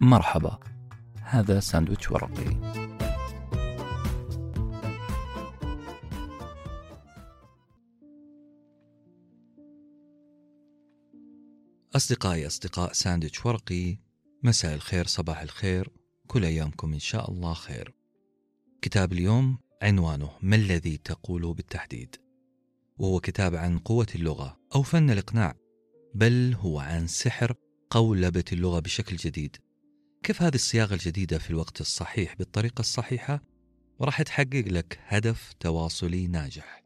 مرحبا. هذا ساندويتش ورقي. أصدقائي أصدقاء ساندويتش ورقي مساء الخير صباح الخير كل أيامكم إن شاء الله خير. كتاب اليوم عنوانه ما الذي تقول بالتحديد? وهو كتاب عن قوة اللغة أو فن الإقناع بل هو عن سحر قولبة اللغة بشكل جديد. كيف هذه الصياغة الجديدة في الوقت الصحيح بالطريقة الصحيحة؟ وراح تحقق لك هدف تواصلي ناجح.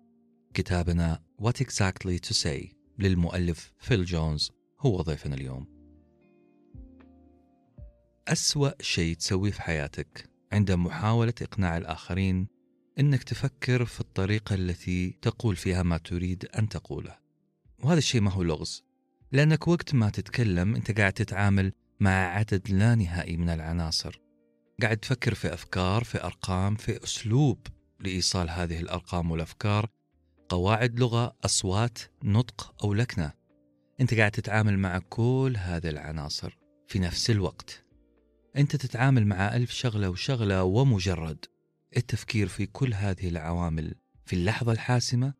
كتابنا What Exactly to Say للمؤلف فيل جونز هو ضيفنا اليوم. أسوأ شيء تسويه في حياتك عند محاولة إقناع الآخرين إنك تفكر في الطريقة التي تقول فيها ما تريد أن تقوله. وهذا الشيء ما هو لغز، لأنك وقت ما تتكلم أنت قاعد تتعامل مع عدد لا نهائي من العناصر. قاعد تفكر في أفكار، في أرقام، في أسلوب لإيصال هذه الأرقام والأفكار، قواعد لغة، أصوات، نطق أو لكنة. أنت قاعد تتعامل مع كل هذه العناصر في نفس الوقت. أنت تتعامل مع ألف شغلة وشغلة ومجرد التفكير في كل هذه العوامل في اللحظة الحاسمة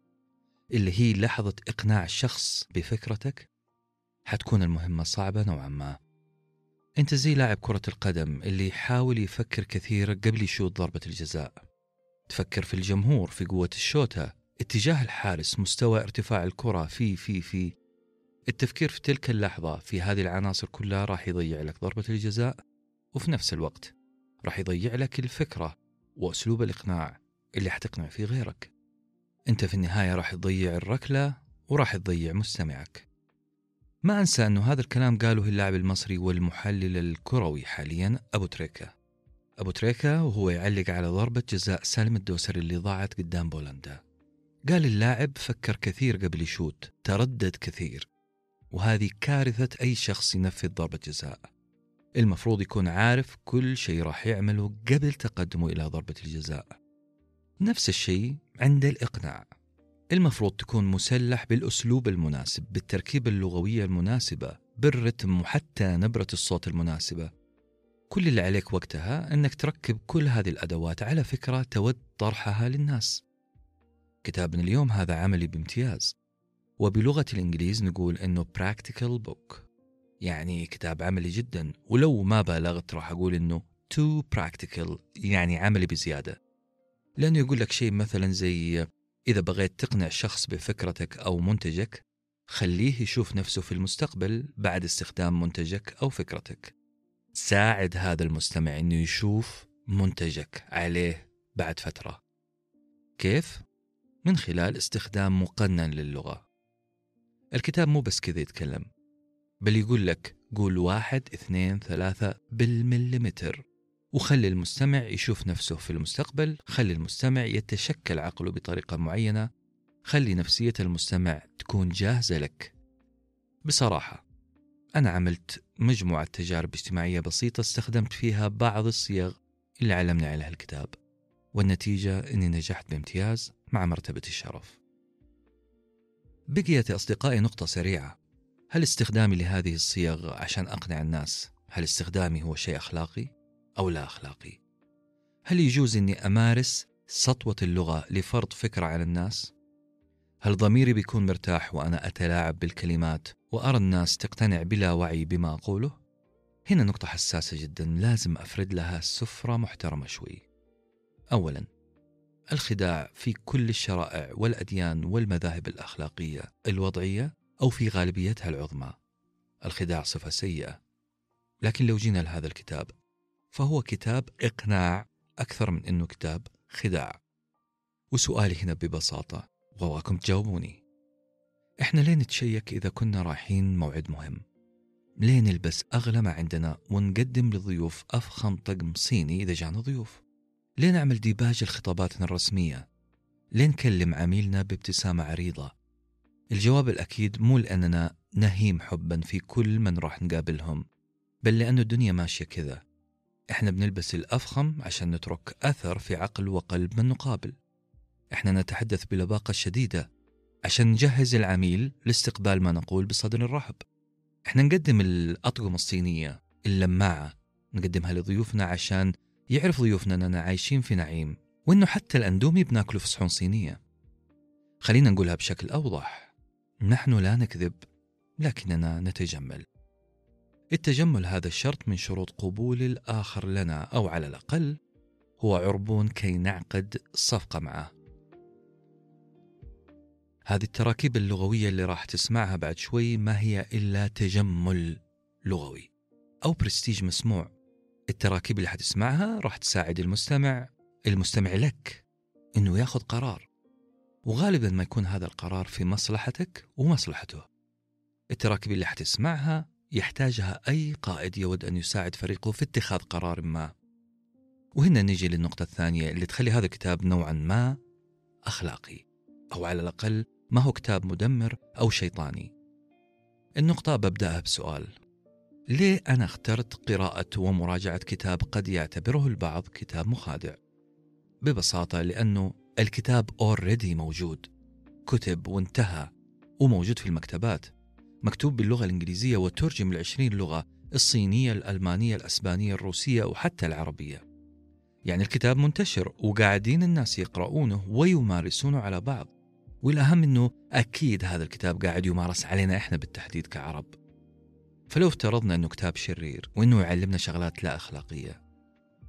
اللي هي لحظة إقناع شخص بفكرتك حتكون المهمة صعبة نوعا ما أنت زي لاعب كرة القدم اللي يحاول يفكر كثير قبل يشوط ضربة الجزاء. تفكر في الجمهور في قوة الشوتة اتجاه الحارس مستوى ارتفاع الكرة في في في. التفكير في تلك اللحظة في هذه العناصر كلها راح يضيع لك ضربة الجزاء وفي نفس الوقت راح يضيع لك الفكرة وأسلوب الإقناع اللي حتقنع فيه غيرك. أنت في النهاية راح تضيع الركلة وراح تضيع مستمعك. ما أنسى أنه هذا الكلام قاله اللاعب المصري والمحلل الكروي حاليا أبو تريكة. أبو تريكة وهو يعلق على ضربة جزاء سالم الدوسري اللي ضاعت قدام بولندا. قال اللاعب فكر كثير قبل يشوت تردد كثير وهذه كارثة أي شخص ينفذ ضربة جزاء. المفروض يكون عارف كل شيء راح يعمله قبل تقدمه إلى ضربة الجزاء. نفس الشيء عند الإقناع. المفروض تكون مسلح بالأسلوب المناسب بالتركيبة اللغوية المناسبة بالرتم وحتى نبرة الصوت المناسبة. كل اللي عليك وقتها أنك تركب كل هذه الأدوات على فكرة تود طرحها للناس. كتابنا اليوم هذا عملي بامتياز. وبلغة الإنجليز نقول أنه practical book. يعني كتاب عملي جدا. ولو ما بالغت راح أقول إنه too practical يعني عملي بزيادة. لأنه يقول لك شيء مثلا زي إذا بغيت تقنع شخص بفكرتك أو منتجك خليه يشوف نفسه في المستقبل بعد استخدام منتجك أو فكرتك. ساعد هذا المستمع أنه يشوف منتجك عليه بعد فترة. كيف؟ من خلال استخدام مقنن للغة. الكتاب مو بس كذا يتكلم بل يقول لك قول واحد اثنين ثلاثة بالمليمتر. وخلي المستمع يشوف نفسه في المستقبل خلي المستمع يتشكل عقله بطريقة معينة خلي نفسية المستمع تكون جاهزة لك. بصراحة أنا عملت مجموعة تجارب اجتماعية بسيطة استخدمت فيها بعض الصيغ اللي علمني عليها الكتاب والنتيجة أني نجحت بامتياز مع مرتبة الشرف. بقيت أصدقائي نقطة سريعة. هل استخدامي لهذه الصيغ عشان أقنع الناس؟ هل استخدامي هو شيء أخلاقي؟ أو لا أخلاقي؟ هل يجوز أني أمارس سطوة اللغة لفرض فكرة على الناس؟ هل ضميري بيكون مرتاح وأنا أتلاعب بالكلمات وأرى الناس تقتنع بلا وعي بما أقوله؟ هنا نقطة حساسة جدا لازم أفرد لها سفرة محترمة شوي. أولا الخداع في كل الشرائع والأديان والمذاهب الأخلاقية الوضعية أو في غالبيتها العظمى الخداع صفة سيئة لكن لو جينا لهذا الكتاب فهو كتاب إقناع أكثر من أنه كتاب خداع. وسؤالي هنا ببساطة وأبغاكم تجاوبوني. إحنا ليه نتشيك إذا كنا رايحين موعد مهم؟ ليه نلبس أغلى ما عندنا ونقدم للضيوف أفخم طقم صيني إذا جانا ضيوف؟ ليه نعمل ديباج لخطاباتنا الرسمية؟ ليه نكلم عميلنا بابتسامة عريضة؟ الجواب الأكيد مو لأننا نهيم حبا في كل من راح نقابلهم بل لأن الدنيا ماشية كذا. إحنا بنلبس الأفخم عشان نترك أثر في عقل وقلب من نقابل. إحنا نتحدث بلباقة شديدة عشان نجهز العميل لاستقبال ما نقول بصدر الرحب إحنا نقدم الأطقم الصينية اللماعة نقدمها لضيوفنا عشان يعرف ضيوفنا أننا عايشين في نعيم وإنه حتى الأندومي بناكله في صحون صينية. خلينا نقولها بشكل أوضح. نحن لا نكذب لكننا نتجمل. التجمل هذا الشرط من شروط قبول الآخر لنا أو على الأقل هو عربون كي نعقد صفقة معه. هذه التراكيب اللغوية اللي راح تسمعها بعد شوي ما هي إلا تجمل لغوي أو برستيج مسموع. التراكيب اللي حتسمعها راح تساعد المستمع المستمع لك إنه ياخذ قرار وغالبا ما يكون هذا القرار في مصلحتك ومصلحته. التراكيب اللي حتسمعها يحتاجها أي قائد يود أن يساعد فريقه في اتخاذ قرار ما. وهنا نجي للنقطة الثانية اللي تخلي هذا الكتاب نوعا ما أخلاقي أو على الأقل ما هو كتاب مدمر أو شيطاني. النقطة ببدأها بسؤال ليه أنا اخترت قراءة ومراجعة كتاب قد يعتبره البعض كتاب مخادع؟ ببساطة لأنه الكتاب اوريدي موجود كتب وانتهى وموجود في المكتبات. مكتوب باللغة الإنجليزية وترجم لعشرين لغة الصينية الألمانية الأسبانية الروسية وحتى العربية. يعني الكتاب منتشر وقاعدين الناس يقرؤونه ويمارسونه على بعض. والأهم أنه أكيد هذا الكتاب قاعد يمارس علينا إحنا بالتحديد كعرب. فلو افترضنا أنه كتاب شرير وأنه يعلمنا شغلات لا أخلاقية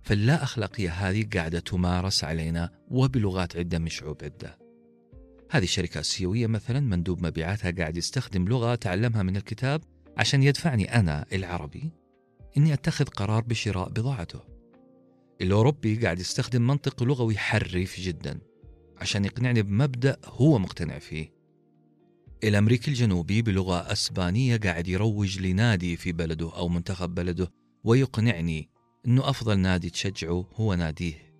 فاللا أخلاقية هذه قاعدة تمارس علينا وبلغات عدة من شعوب عدة. هذه الشركة السيوية مثلا مندوب مبيعاتها قاعد يستخدم لغة تعلمها من الكتاب عشان يدفعني أنا العربي إني أتخذ قرار بشراء بضاعته. الأوروبي قاعد يستخدم منطق لغوي حريف جدا عشان يقنعني بمبدأ هو مقتنع فيه. الأمريكي الجنوبي بلغة أسبانية قاعد يروج لنادي في بلده أو منتخب بلده ويقنعني أنه أفضل نادي تشجعه هو ناديه.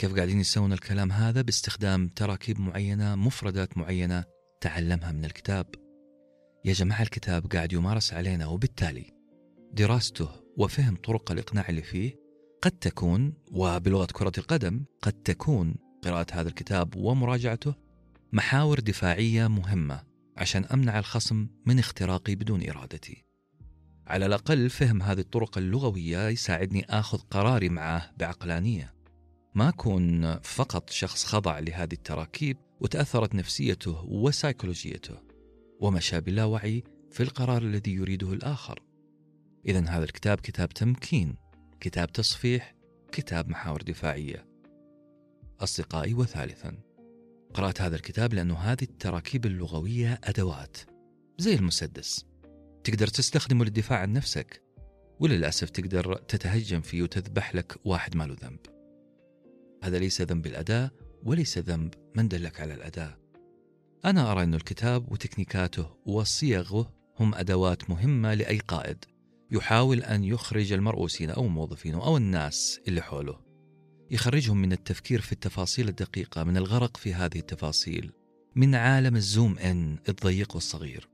كيف قاعدين يسوون الكلام هذا باستخدام تراكيب معينة مفردات معينة تعلمها من الكتاب. يا جماعة الكتاب قاعد يمارس علينا وبالتالي دراسته وفهم طرق الإقناع اللي فيه قد تكون وبلغة كرة القدم قد تكون قراءة هذا الكتاب ومراجعته محاور دفاعية مهمة عشان أمنع الخصم من اختراقي بدون إرادتي. على الأقل فهم هذه الطرق اللغوية يساعدني آخذ قراري معه بعقلانية. ما أكون فقط شخص خضع لهذه التراكيب وتأثرت نفسيته وسيكولوجيته ومشى بلا وعي في القرار الذي يريده الآخر. إذا هذا الكتاب كتاب تمكين كتاب تصفيح كتاب محاور دفاعية. أصدقائي وثالثا قرأت هذا الكتاب لأنه هذه التراكيب اللغوية أدوات زي المسدس. تقدر تستخدمه للدفاع عن نفسك وللأسف تقدر تتهجم فيه وتذبح لك واحد ما له ذنب. هذا ليس ذنب الأداة وليس ذنب من دلك على الأداة أنا أرى أن الكتاب وتكنيكاته وصيغه هم أدوات مهمة لأي قائد يحاول أن يخرج المرؤوسين أو موظفينه أو الناس اللي حوله. يخرجهم من التفكير في التفاصيل الدقيقة من الغرق في هذه التفاصيل من عالم الزوم إن الضيق والصغير.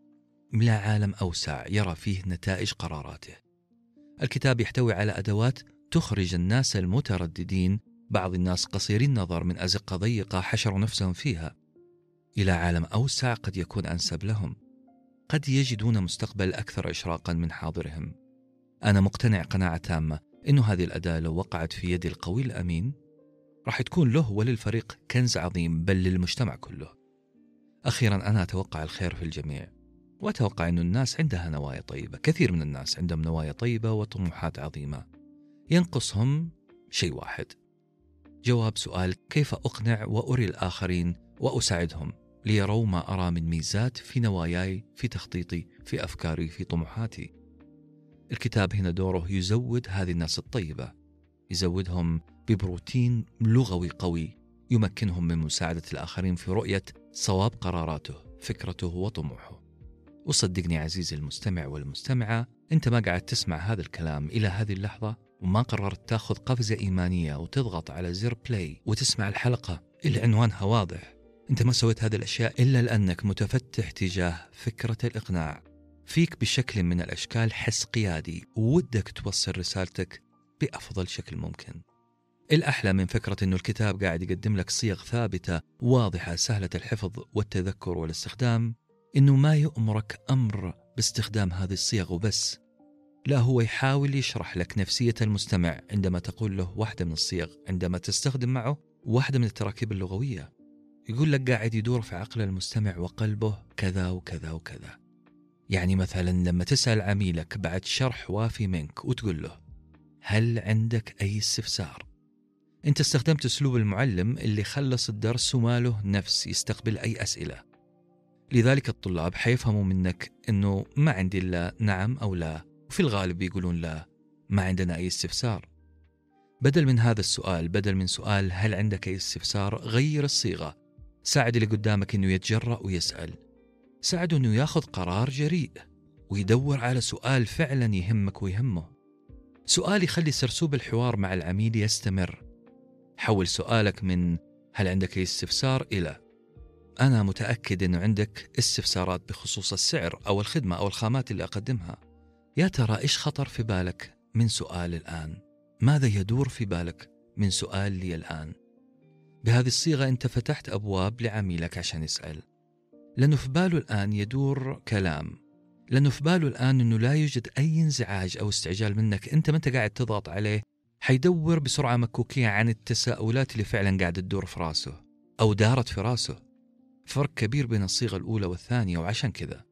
إلى عالم أوسع يرى فيه نتائج قراراته. الكتاب يحتوي على أدوات تخرج الناس المترددين بعض الناس قصيري النظر من أزقة ضيقة حشروا نفسهم فيها. إلى عالم أوسع قد يكون أنسب لهم. قد يجدون مستقبل أكثر إشراقا من حاضرهم. أنا مقتنع قناعة تامة إنه هذه الأداة لو وقعت في يد القوي الأمين راح تكون له وللفريق كنز عظيم بل للمجتمع كله. أخيرا أنا أتوقع الخير في الجميع وأتوقع أن الناس عندها نوايا طيبة كثير من الناس عندهم نوايا طيبة وطموحات عظيمة. ينقصهم شيء واحد. جواب سؤال كيف أقنع وأري الآخرين وأساعدهم ليروا ما أرى من ميزات في نواياي في تخطيطي في أفكاري في طموحاتي؟ الكتاب هنا دوره يزود هذه الناس الطيبة. يزودهم ببروتين لغوي قوي يمكنهم من مساعدة الآخرين في رؤية صواب قراراته فكرته وطموحه. وصدقني عزيزي المستمع والمستمعة أنت ما قاعد تسمع هذا الكلام إلى هذه اللحظة؟ وما قررت تاخذ قفزة إيمانية وتضغط على زر بلاي وتسمع الحلقة. اللي عنوانها واضح. أنت ما سويت هذه الأشياء إلا لأنك متفتح تجاه فكرة الإقناع. فيك بشكل من الأشكال حس قيادي وودك توصل رسالتك بأفضل شكل ممكن. الأحلى من فكرة أنه الكتاب قاعد يقدم لك صيغ ثابتة واضحة سهلة الحفظ والتذكر والاستخدام أنه ما يؤمرك أمر باستخدام هذه الصيغ وبس. لا هو يحاول يشرح لك نفسية المستمع عندما تقول له واحدة من الصيغ عندما تستخدم معه واحدة من التراكيب اللغوية. يقول لك قاعد يدور في عقل المستمع وقلبه كذا وكذا وكذا. يعني مثلا لما تسأل عميلك بعد شرح وافي منك وتقول له هل عندك أي استفسار؟ أنت استخدمت أسلوب المعلم اللي خلص الدرس وما له نفس يستقبل أي أسئلة. لذلك الطلاب حيفهموا منك أنه ما عندي إلا نعم أو لا. وفي الغالب بيقولون لا ما عندنا أي استفسار. بدل من هذا السؤال بدل من سؤال هل عندك أي استفسار غير الصيغة. ساعد اللي قدامك أنه يتجرأ ويسأل. ساعده أنه ياخذ قرار جريء ويدور على سؤال فعلا يهمك ويهمه. سؤال يخلي سرسوب الحوار مع العميل يستمر. حول سؤالك من هل عندك أي استفسار إلى أنا متأكد أنه عندك استفسارات بخصوص السعر أو الخدمة أو الخامات اللي أقدمها. يا ترى إيش خطر في بالك من سؤال الآن؟ ماذا يدور في بالك من سؤال لي الآن؟ بهذه الصيغة أنت فتحت أبواب لعميلك عشان يسأل. لأنه في باله الآن يدور كلام. لأنه في باله الآن أنه لا يوجد أي انزعاج أو استعجال منك. أنت ما أنت قاعد تضغط عليه؟ حيدور بسرعة مكوكية عن التساؤلات اللي فعلا قاعدة تدور في راسه أو دارت في راسه. فرق كبير بين الصيغة الأولى والثانية وعشان كذا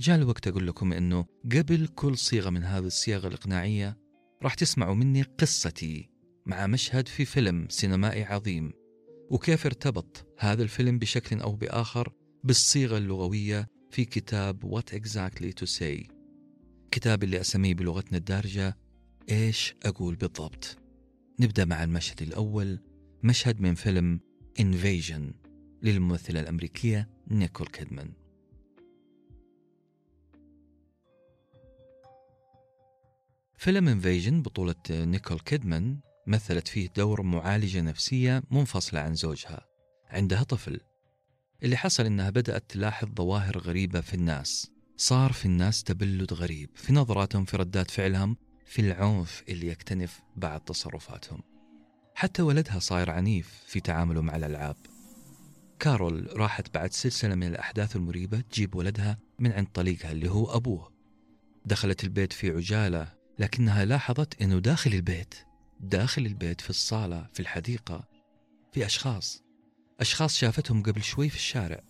جاء الوقت أقول لكم أنه قبل كل صيغة من هذه الصيغ الإقناعية راح تسمعوا مني قصتي مع مشهد في فيلم سينمائي عظيم وكيف ارتبط هذا الفيلم بشكل أو بآخر بالصيغة اللغوية في كتاب What Exactly to Say. كتاب اللي أسميه بلغتنا الدارجة إيش أقول بالضبط. نبدأ مع المشهد الأول مشهد من فيلم Invasion للممثلة الأمريكية نيكول كيدمان. فيلم Invasion بطولة نيكول كيدمان مثلت فيه دور معالجة نفسية منفصلة عن زوجها عندها طفل. اللي حصل إنها بدأت تلاحظ ظواهر غريبة في الناس. صار في الناس تبلد غريب في نظراتهم في ردات فعلهم في العنف اللي يكتنف بعد تصرفاتهم. حتى ولدها صاير عنيف في تعامله مع الألعاب. كارول راحت بعد سلسلة من الأحداث المريبة تجيب ولدها من عند طليقها اللي هو أبوه. دخلت البيت في عجالة لكنها لاحظت أنه داخل البيت داخل البيت في الصالة في الحديقة في أشخاص. أشخاص شافتهم قبل شوي في الشارع.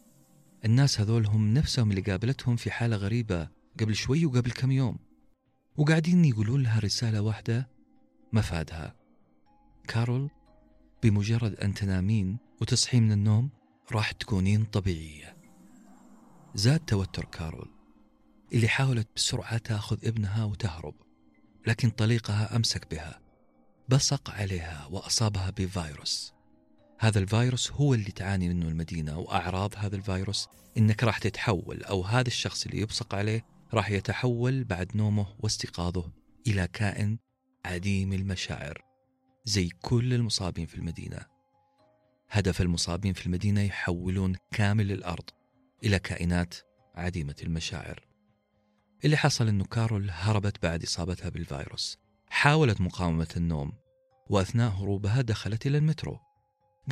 الناس هذول هم نفسهم اللي قابلتهم في حالة غريبة قبل شوي وقبل كم يوم. وقاعدين يقولون لها رسالة واحدة مفادها كارول بمجرد أن تنامين وتصحين من النوم راح تكونين طبيعية. زاد توتر كارول اللي حاولت بسرعة تأخذ ابنها وتهرب. لكن طليقها أمسك بها. بصق عليها وأصابها بفيروس. هذا الفيروس هو اللي تعاني منه المدينة وأعراض هذا الفيروس إنك راح تتحول أو هذا الشخص اللي يبصق عليه راح يتحول بعد نومه واستيقاظه إلى كائن عديم المشاعر زي كل المصابين في المدينة. هدف المصابين في المدينة يحولون كامل الأرض إلى كائنات عديمة المشاعر. اللي حصل أنه كارول هربت بعد إصابتها بالفيروس. حاولت مقاومة النوم وأثناء هروبها دخلت إلى المترو.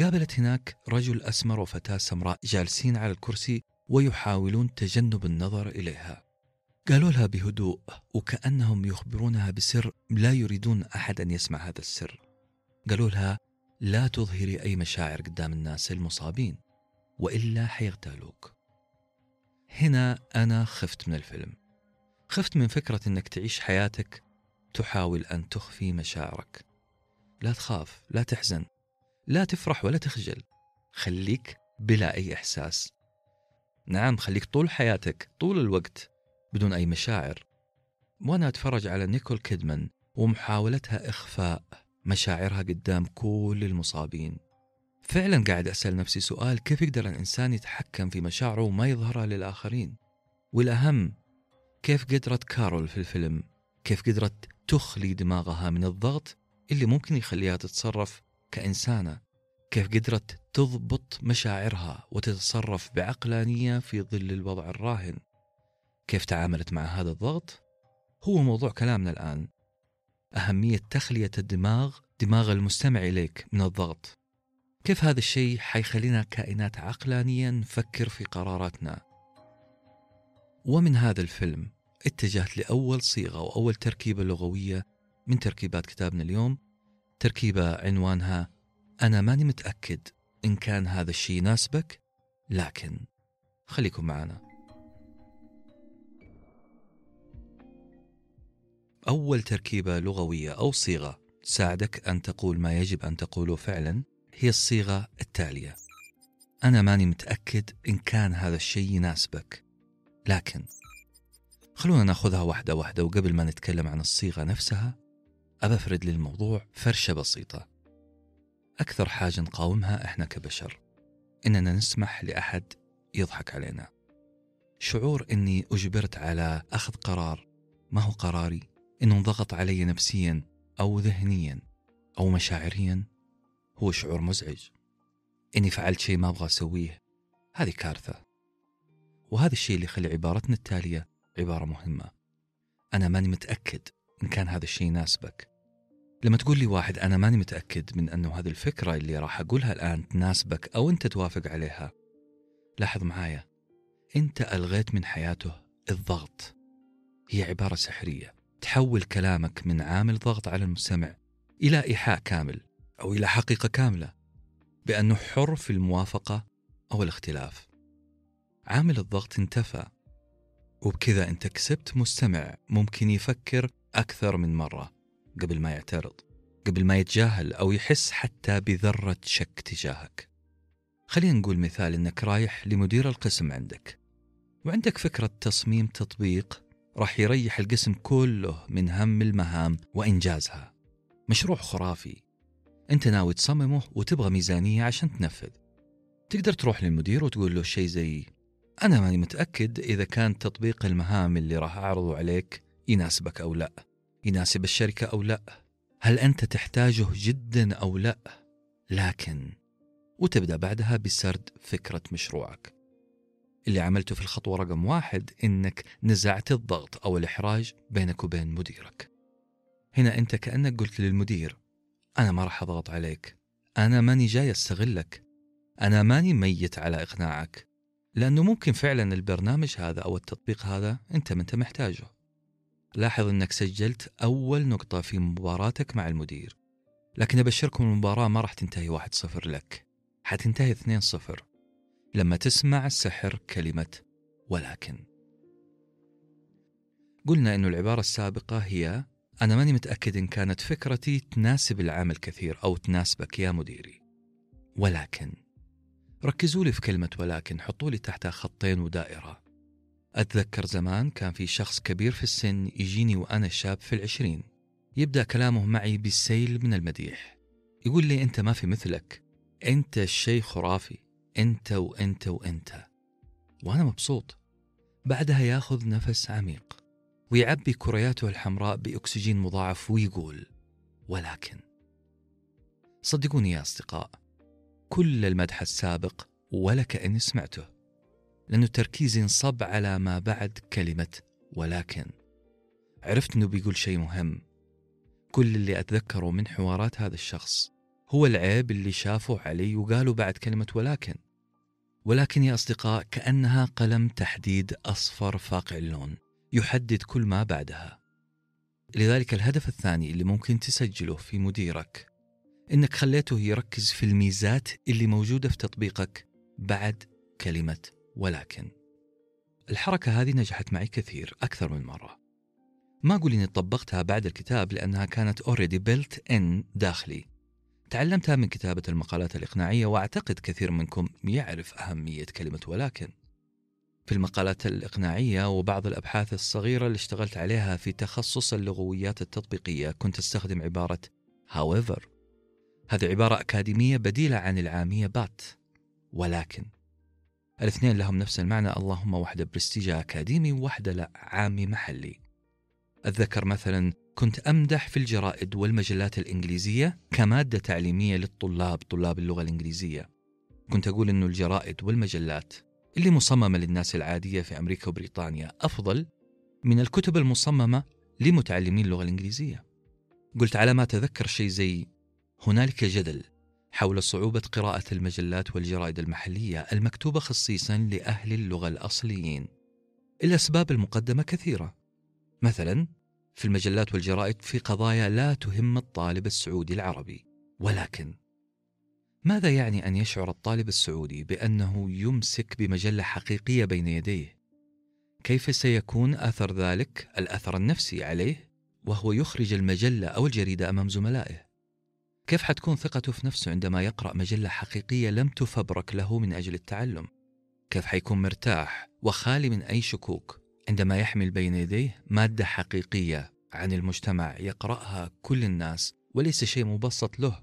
قابلت هناك رجل أسمر وفتاة سمراء جالسين على الكرسي ويحاولون تجنب النظر إليها. قالوا لها بهدوء وكأنهم يخبرونها بسر لا يريدون أحد أن يسمع هذا السر. قالوا لها لا تظهري أي مشاعر قدام الناس المصابين وإلا حيغتالوك. هنا أنا خفت من الفيلم. خفت من فكرة أنك تعيش حياتك تحاول أن تخفي مشاعرك. لا تخاف لا تحزن لا تفرح ولا تخجل. خليك بلا أي إحساس. نعم خليك طول حياتك طول الوقت بدون أي مشاعر. وأنا أتفرج على نيكول كيدمان ومحاولتها إخفاء مشاعرها قدام كل المصابين. فعلا قاعد أسأل نفسي سؤال كيف يقدر الإنسان يتحكم في مشاعره وما يظهرها للآخرين؟ والأهم كيف قدرت كارول في الفيلم؟ كيف قدرت تخلي دماغها من الضغط اللي ممكن يخليها تتصرف كإنسانة؟ كيف قدرت تضبط مشاعرها وتتصرف بعقلانية في ظل الوضع الراهن؟ كيف تعاملت مع هذا الضغط؟ هو موضوع كلامنا الآن. أهمية تخلية الدماغ دماغ المستمع إليك من الضغط. كيف هذا الشيء حيخلينا كائنات عقلانية نفكر في قراراتنا؟ ومن هذا الفيلم اتجهت لأول صيغة وأول تركيبة لغوية من تركيبات كتابنا اليوم. تركيبة عنوانها أنا ماني متأكد إن كان هذا الشيء يناسبك لكن خليكم معنا. أول تركيبة لغوية أو صيغة تساعدك أن تقول ما يجب أن تقوله فعلا هي الصيغة التالية. أنا ماني متأكد إن كان هذا الشيء يناسبك. لكن خلونا ناخذها واحدة واحدة وقبل ما نتكلم عن الصيغة نفسها أبى أفرد للموضوع فرشة بسيطة. أكثر حاجة نقاومها إحنا كبشر إننا نسمح لأحد يضحك علينا. شعور إني أجبرت على أخذ قرار ما هو قراري؟ إنه انضغط علي نفسيا أو ذهنيا أو مشاعريا؟ هو شعور مزعج. إني فعلت شيء ما أبغى أسويه هذه كارثة. وهذا الشيء اللي يخلي عبارتنا التالية عبارة مهمة. أنا ماني متأكد إن كان هذا الشيء يناسبك. لما تقول لي واحد أنا ماني متأكد من أنه هذه الفكرة اللي راح أقولها الآن تناسبك أو أنت توافق عليها. لاحظ معايا. أنت ألغيت من حياته الضغط. هي عبارة سحرية. تحول كلامك من عامل ضغط على المستمع إلى إيحاء كامل أو إلى حقيقة كاملة بأنه حر في الموافقة أو الاختلاف. عامل الضغط انتفى. وبكذا أنت كسبت مستمع ممكن يفكر أكثر من مرة قبل ما يعترض قبل ما يتجاهل أو يحس حتى بذرة شك تجاهك. خلينا نقول مثال أنك رايح لمدير القسم عندك وعندك فكرة تصميم تطبيق راح يريح القسم كله من هم المهام وإنجازها. مشروع خرافي أنت ناوي تصممه وتبغى ميزانية عشان تنفذ. تقدر تروح للمدير وتقول له شيء زي أنا ماني متأكد إذا كان تطبيق المهام اللي راح أعرضه عليك يناسبك أو لا يناسب الشركة أو لا هل أنت تحتاجه جدا أو لا؟ لكن وتبدأ بعدها بسرد فكرة مشروعك. اللي عملته في الخطوة رقم واحد إنك نزعت الضغط أو الإحراج بينك وبين مديرك. هنا أنت كأنك قلت للمدير أنا ما راح أضغط عليك أنا ماني جاي أستغلك أنا ماني ميت على إقناعك. لأنه ممكن فعلا البرنامج هذا أو التطبيق هذا أنت ما أنت محتاجه. لاحظ أنك سجلت أول نقطة في مباراتك مع المدير. لكن أبشركم المباراة ما راح تنتهي 1-0 لك. حتنتهي 2-0 لما تسمع السحر كلمة ولكن. قلنا أن العبارة السابقة هي أنا ماني متأكد إن كانت فكرتي تناسب العمل كثير أو تناسبك يا مديري. ولكن. ركزوا لي في كلمة ولكن حطوا لي تحتها خطين ودائرة. أتذكر زمان كان في شخص كبير في السن يجيني وأنا شاب في العشرين. يبدأ كلامه معي بالسيل من المديح. يقول لي أنت ما في مثلك. أنت الشيء خرافي. أنت وأنت وأنت. وأنا مبسوط. بعدها يأخذ نفس عميق. ويعبي كرياته الحمراء بأكسجين مضاعف ويقول ولكن. صدقوني يا أصدقاء كل المدح السابق ولا كأني سمعته لأنه تركيزي انصب على ما بعد كلمة ولكن. عرفت أنه بيقول شيء مهم. كل اللي أتذكره من حوارات هذا الشخص هو العيب اللي شافه علي وقالوا بعد كلمة ولكن. ولكن يا أصدقاء كأنها قلم تحديد أصفر فاقع اللون يحدد كل ما بعدها. لذلك الهدف الثاني اللي ممكن تسجله في مديرك إنك خليته يركز في الميزات اللي موجودة في تطبيقك بعد كلمة ولكن الحركة هذه نجحت معي كثير أكثر من مرة. ما أقول إني طبقتها بعد الكتاب لأنها كانت already built in داخلي. تعلمتها من كتابة المقالات الإقناعية وأعتقد كثير منكم يعرف أهمية كلمة ولكن في المقالات الإقناعية وبعض الأبحاث الصغيرة اللي اشتغلت عليها في تخصص اللغويات التطبيقية كنت أستخدم عبارة however هذه عبارة أكاديمية بديلة عن العامية بات. ولكن الاثنين لهم نفس المعنى اللهم واحدة برستيج أكاديمي وواحدة لا عامي محلي. أتذكر مثلا كنت أمدح في الجرائد والمجلات الإنجليزية كمادة تعليمية للطلاب طلاب اللغة الإنجليزية. كنت أقول أنه الجرائد والمجلات اللي مصممة للناس العادية في أمريكا وبريطانيا أفضل من الكتب المصممة لمتعلمين اللغة الإنجليزية. قلت على ما أتذكر شيء زي هنالك جدل حول صعوبة قراءة المجلات والجرائد المحلية المكتوبة خصيصا لأهل اللغة الأصليين. الأسباب المقدمة كثيرة. مثلا في المجلات والجرائد في قضايا لا تهم الطالب السعودي العربي. ولكن ماذا يعني أن يشعر الطالب السعودي بأنه يمسك بمجلة حقيقية بين يديه؟ كيف سيكون اثر ذلك؟ الأثر النفسي عليه وهو يخرج المجلة أو الجريدة أمام زملائه. كيف حتكون ثقته في نفسه عندما يقرأ مجلة حقيقية لم تفبرك له من أجل التعلم؟ كيف حيكون مرتاح وخالي من أي شكوك عندما يحمل بين يديه مادة حقيقية عن المجتمع يقرأها كل الناس وليس شيء مبسط له؟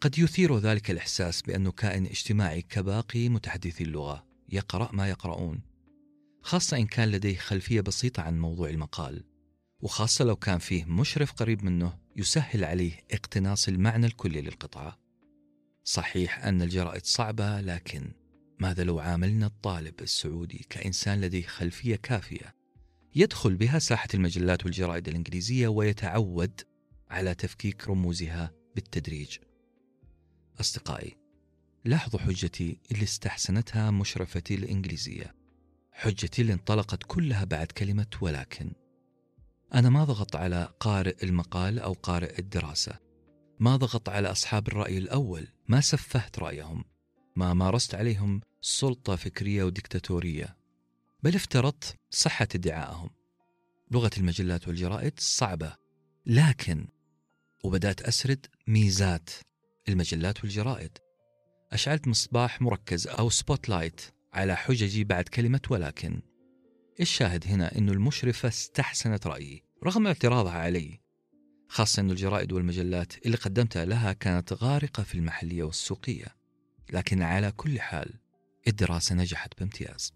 قد يثير ذلك الإحساس بأنه كائن اجتماعي كباقي متحدثي اللغة يقرأ ما يقرؤون. خاصة إن كان لديه خلفية بسيطة عن موضوع المقال وخاصة لو كان فيه مشرف قريب منه يسهل عليه اقتناص المعنى الكلي للقطعة. صحيح أن الجرائد صعبة لكن ماذا لو عاملنا الطالب السعودي كإنسان لديه خلفية كافية؟ يدخل بها ساحة المجلات والجرائد الإنجليزية ويتعود على تفكيك رموزها بالتدريج. أصدقائي لاحظوا حجتي اللي استحسنتها مشرفتي الإنجليزية. حجتي اللي انطلقت كلها بعد كلمة ولكن. أنا ما ضغط على قارئ المقال أو قارئ الدراسة. ما ضغط على أصحاب الرأي الأول. ما سفهت رأيهم. ما مارست عليهم سلطة فكرية وديكتاتورية بل افترضت صحة ادعائهم. لغة المجلات والجرائد صعبة. لكن وبدأت أسرد ميزات المجلات والجرائد. أشعلت مصباح مركز أو spotlight على حججي بعد كلمة ولكن. الشاهد هنا أن المشرفة استحسنت رأيي. رغم اعتراضها علي خاصة أن الجرائد والمجلات اللي قدمتها لها كانت غارقة في المحلية والسوقية لكن على كل حال الدراسة نجحت بامتياز.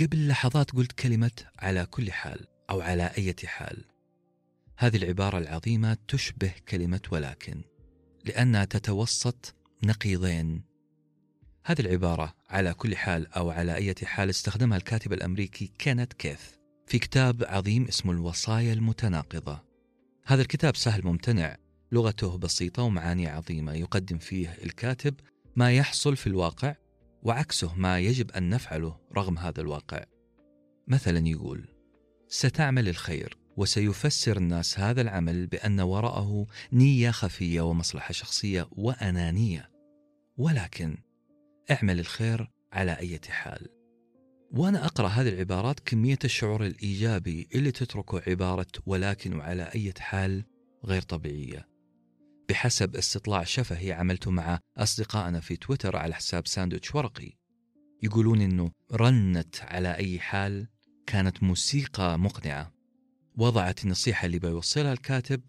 قبل لحظات قلت كلمة على كل حال أو على أي حال. هذه العبارة العظيمة تشبه كلمة ولكن لأنها تتوسط نقيضين هذه العبارة على كل حال أو على أي حال استخدمها الكاتب الأمريكي كينيت كيث في كتاب عظيم اسمه الوصايا المتناقضة. هذا الكتاب سهل ممتنع لغته بسيطة ومعاني عظيمة يقدم فيه الكاتب ما يحصل في الواقع وعكسه ما يجب أن نفعله رغم هذا الواقع. مثلا يقول ستعمل الخير وسيفسر الناس هذا العمل بأن وراءه نية خفية ومصلحة شخصية وأنانية. ولكن اعمل الخير على أي حال. وأنا أقرأ هذه العبارات كمية الشعور الإيجابي اللي تتركه عبارة ولكن وعلى أي حال غير طبيعية. بحسب استطلاع شفهي عملته مع أصدقائنا في تويتر على حساب ساندويتش ورقي. يقولون إنه رنت على أي حال كانت موسيقى مقنعة. وضعت النصيحة اللي بيوصلها الكاتب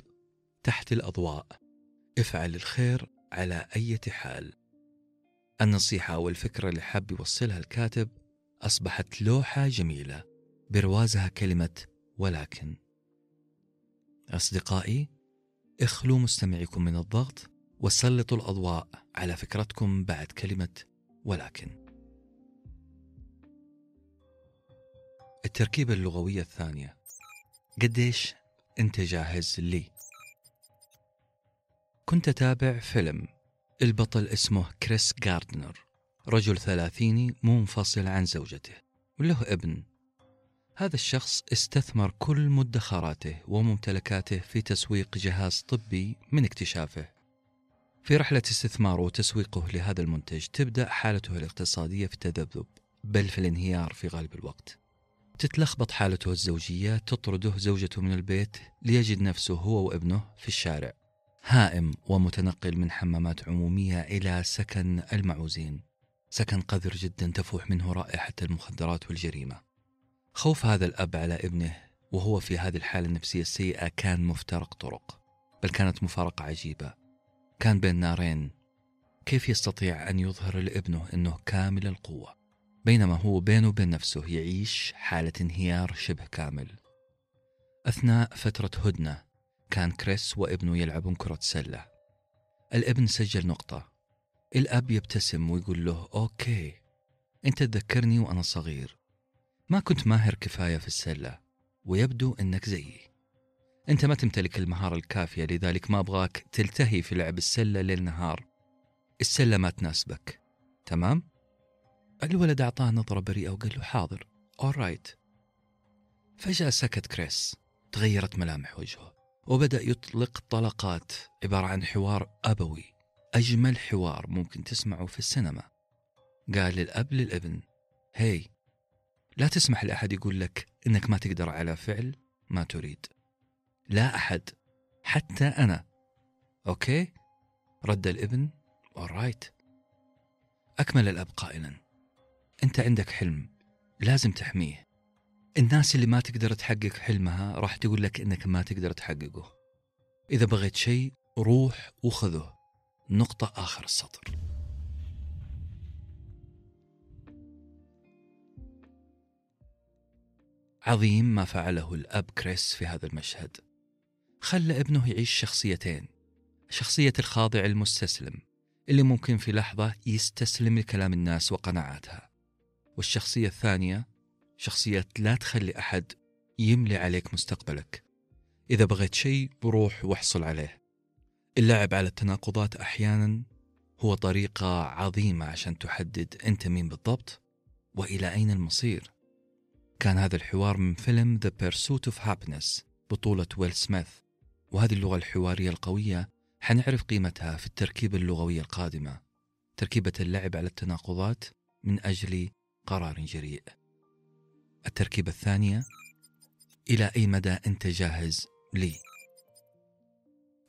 تحت الأضواء. افعل الخير على أي حال. النصيحة والفكرة اللي حاب يوصلها الكاتب أصبحت لوحة جميلة بروازها كلمة ولكن. أصدقائي اخلوا مستمعيكم من الضغط وسلطوا الأضواء على فكرتكم بعد كلمة ولكن. التركيبة اللغوية الثانية. قديش أنت جاهز لي؟ كنت أتابع فيلم. البطل اسمه كريس جاردنر رجل ثلاثيني منفصل عن زوجته وله ابن. هذا الشخص استثمر كل مدخراته وممتلكاته في تسويق جهاز طبي من اكتشافه. في رحلة استثماره وتسويقه لهذا المنتج تبدأ حالته الاقتصادية في التذبذب بل في الانهيار في غالب الوقت. تتلخبط حالته الزوجية تطرده زوجته من البيت ليجد نفسه هو وابنه في الشارع. هائم ومتنقل من حمامات عمومية إلى سكن المعوزين. سكن قذر جدا تفوح منه رائحة المخدرات والجريمة. خوف هذا الأب على ابنه وهو في هذه الحالة النفسية السيئة كان مفترق طرق بل كانت مفارقة عجيبة. كان بين نارين. كيف يستطيع أن يظهر لابنه أنه كامل القوة؟ بينما هو بينه وبين نفسه يعيش حالة انهيار شبه كامل. أثناء فترة هدنة كان كريس وابنه يلعبون كرة سلة. الابن سجل نقطة. الأب يبتسم ويقول له okay أنت تذكرني وأنا صغير. ما كنت ماهر كفاية في السلة ويبدو أنك زيي. أنت ما تمتلك المهارة الكافية لذلك ما أبغاك تلتهي في لعب السلة ليل نهار. السلة ما تناسبك. تمام؟ الولد أعطاه نظرة بريئة وقال له حاضر. right فجأة سكت كريس. تغيرت ملامح وجهه. وبدأ يطلق طلقات عبارة عن حوار أبوي. أجمل حوار ممكن تسمعه في السينما. قال للأب للابن hey لا تسمح لأحد يقول لك إنك ما تقدر على فعل ما تريد. لا أحد حتى أنا. okay. رد الابن right أكمل الأب قائلا أنت عندك حلم لازم تحميه. الناس اللي ما تقدر تحقق حلمها راح تقول لك إنك ما تقدر تحققه. إذا بغيت شيء روح وخذه. نقطة آخر السطر. عظيم ما فعله الأب كريس في هذا المشهد. خلى ابنه يعيش شخصيتين. شخصية الخاضع المستسلم اللي ممكن في لحظة يستسلم لكلام الناس وقناعاتها. والشخصية الثانية شخصية لا تخلي أحد يملي عليك مستقبلك. إذا بغيت شيء بروح واحصل عليه. اللعب على التناقضات أحيانا هو طريقة عظيمة عشان تحدد أنت مين بالضبط وإلى أين المصير. كان هذا الحوار من فيلم The Pursuit of Happiness بطولة ويل سميث وهذه اللغة الحوارية القوية حنعرف قيمتها في التركيبة اللغوية القادمة. تركيبة اللعب على التناقضات من أجل قرار جريء. التركيبة الثانية إلى أي مدى أنت جاهز لي؟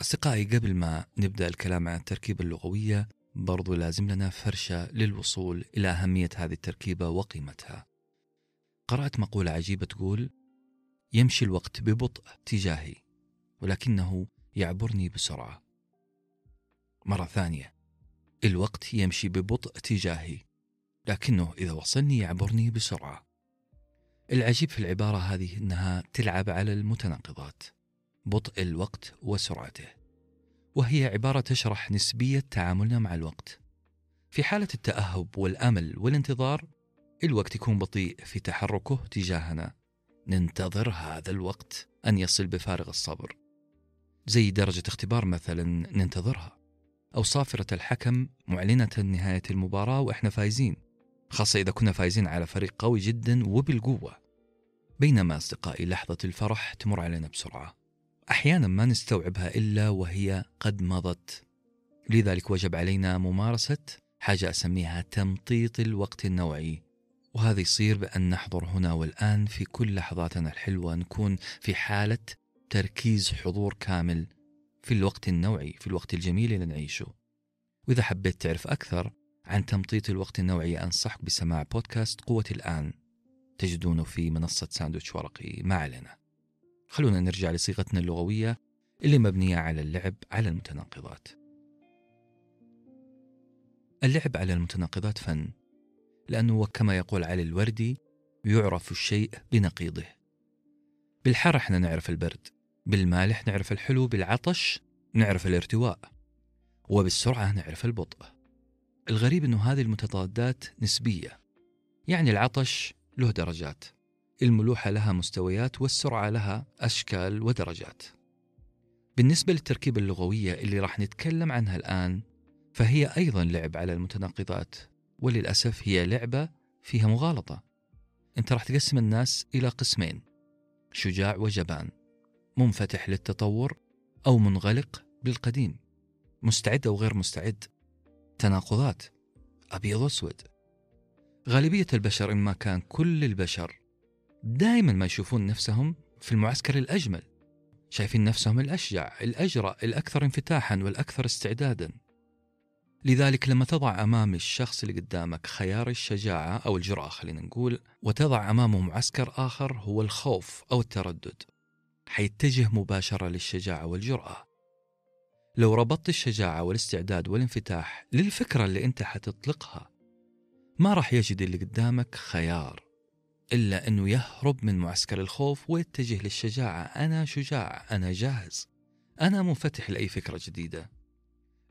أصدقائي قبل ما نبدأ الكلام عن التركيبة اللغوية برضو لازم لنا فرشة للوصول إلى أهمية هذه التركيبة وقيمتها. قرأت مقولة عجيبة تقول يمشي الوقت ببطء تجاهي ولكنه يعبرني بسرعة. مرة ثانية الوقت يمشي ببطء تجاهي لكنه إذا وصلني يعبرني بسرعة. العجيب في العبارة هذه أنها تلعب على المتناقضات بطء الوقت وسرعته وهي عبارة تشرح نسبية تعاملنا مع الوقت. في حالة التأهب والأمل والانتظار الوقت يكون بطيء في تحركه تجاهنا. ننتظر هذا الوقت أن يصل بفارغ الصبر. زي درجة اختبار مثلا ننتظرها أو صافرة الحكم معلنة نهاية المباراة وإحنا فايزين. خاصة إذا كنا فايزين على فريق قوي جدا وبالقوة. بينما أصدقائي لحظة الفرح تمر علينا بسرعة. أحيانا ما نستوعبها إلا وهي قد مضت. لذلك وجب علينا ممارسة حاجة أسميها تمطيط الوقت النوعي. وهذا يصير بأن نحضر هنا والآن في كل لحظاتنا الحلوة نكون في حالة تركيز حضور كامل في الوقت النوعي في الوقت الجميل اللي نعيشه. وإذا حبيت تعرف أكثر عن تمطيط الوقت النوعي أنصحك بسماع بودكاست قوة الآن. تجدونه في منصة ساندويتش ورقي. ما علينا. خلونا نرجع لصيغتنا اللغوية اللي مبنية على اللعب على المتناقضات. اللعب على المتناقضات فن لأنه كما يقول علي الوردي يعرف الشيء بنقيضه بالحر إحنا نعرف البرد بالمالح نعرف الحلو بالعطش نعرف الارتواء وبالسرعة نعرف البطء. الغريب أنه هذه المتضادات نسبية. يعني العطش له درجات الملوحة لها مستويات والسرعة لها أشكال ودرجات. بالنسبة للتركيبة اللغوية اللي راح نتكلم عنها الآن فهي أيضا لعب على المتناقضات وللأسف هي لعبة فيها مغالطة. أنت راح تقسم الناس إلى قسمين شجاع وجبان منفتح للتطور أو منغلق بالقديم مستعد أو غير مستعد. تناقضات. أبيض وأسود. غالبية البشر إن ما كان كل البشر دائما ما يشوفون نفسهم في المعسكر الأجمل شايفين نفسهم الأشجع الأجرأ الأكثر انفتاحا والأكثر استعدادا. لذلك لما تضع أمام الشخص اللي قدامك خيار الشجاعة أو الجرأة خلينا نقول وتضع أمامه معسكر آخر هو الخوف أو التردد. حيتجه مباشرة للشجاعة والجرأة. لو ربطت الشجاعة والاستعداد والانفتاح للفكرة اللي أنت حتطلقها ما راح يجد اللي قدامك خيار إلا أنه يهرب من معسكر الخوف ويتجه للشجاعة. أنا شجاع أنا جاهز أنا منفتح لأي فكرة جديدة.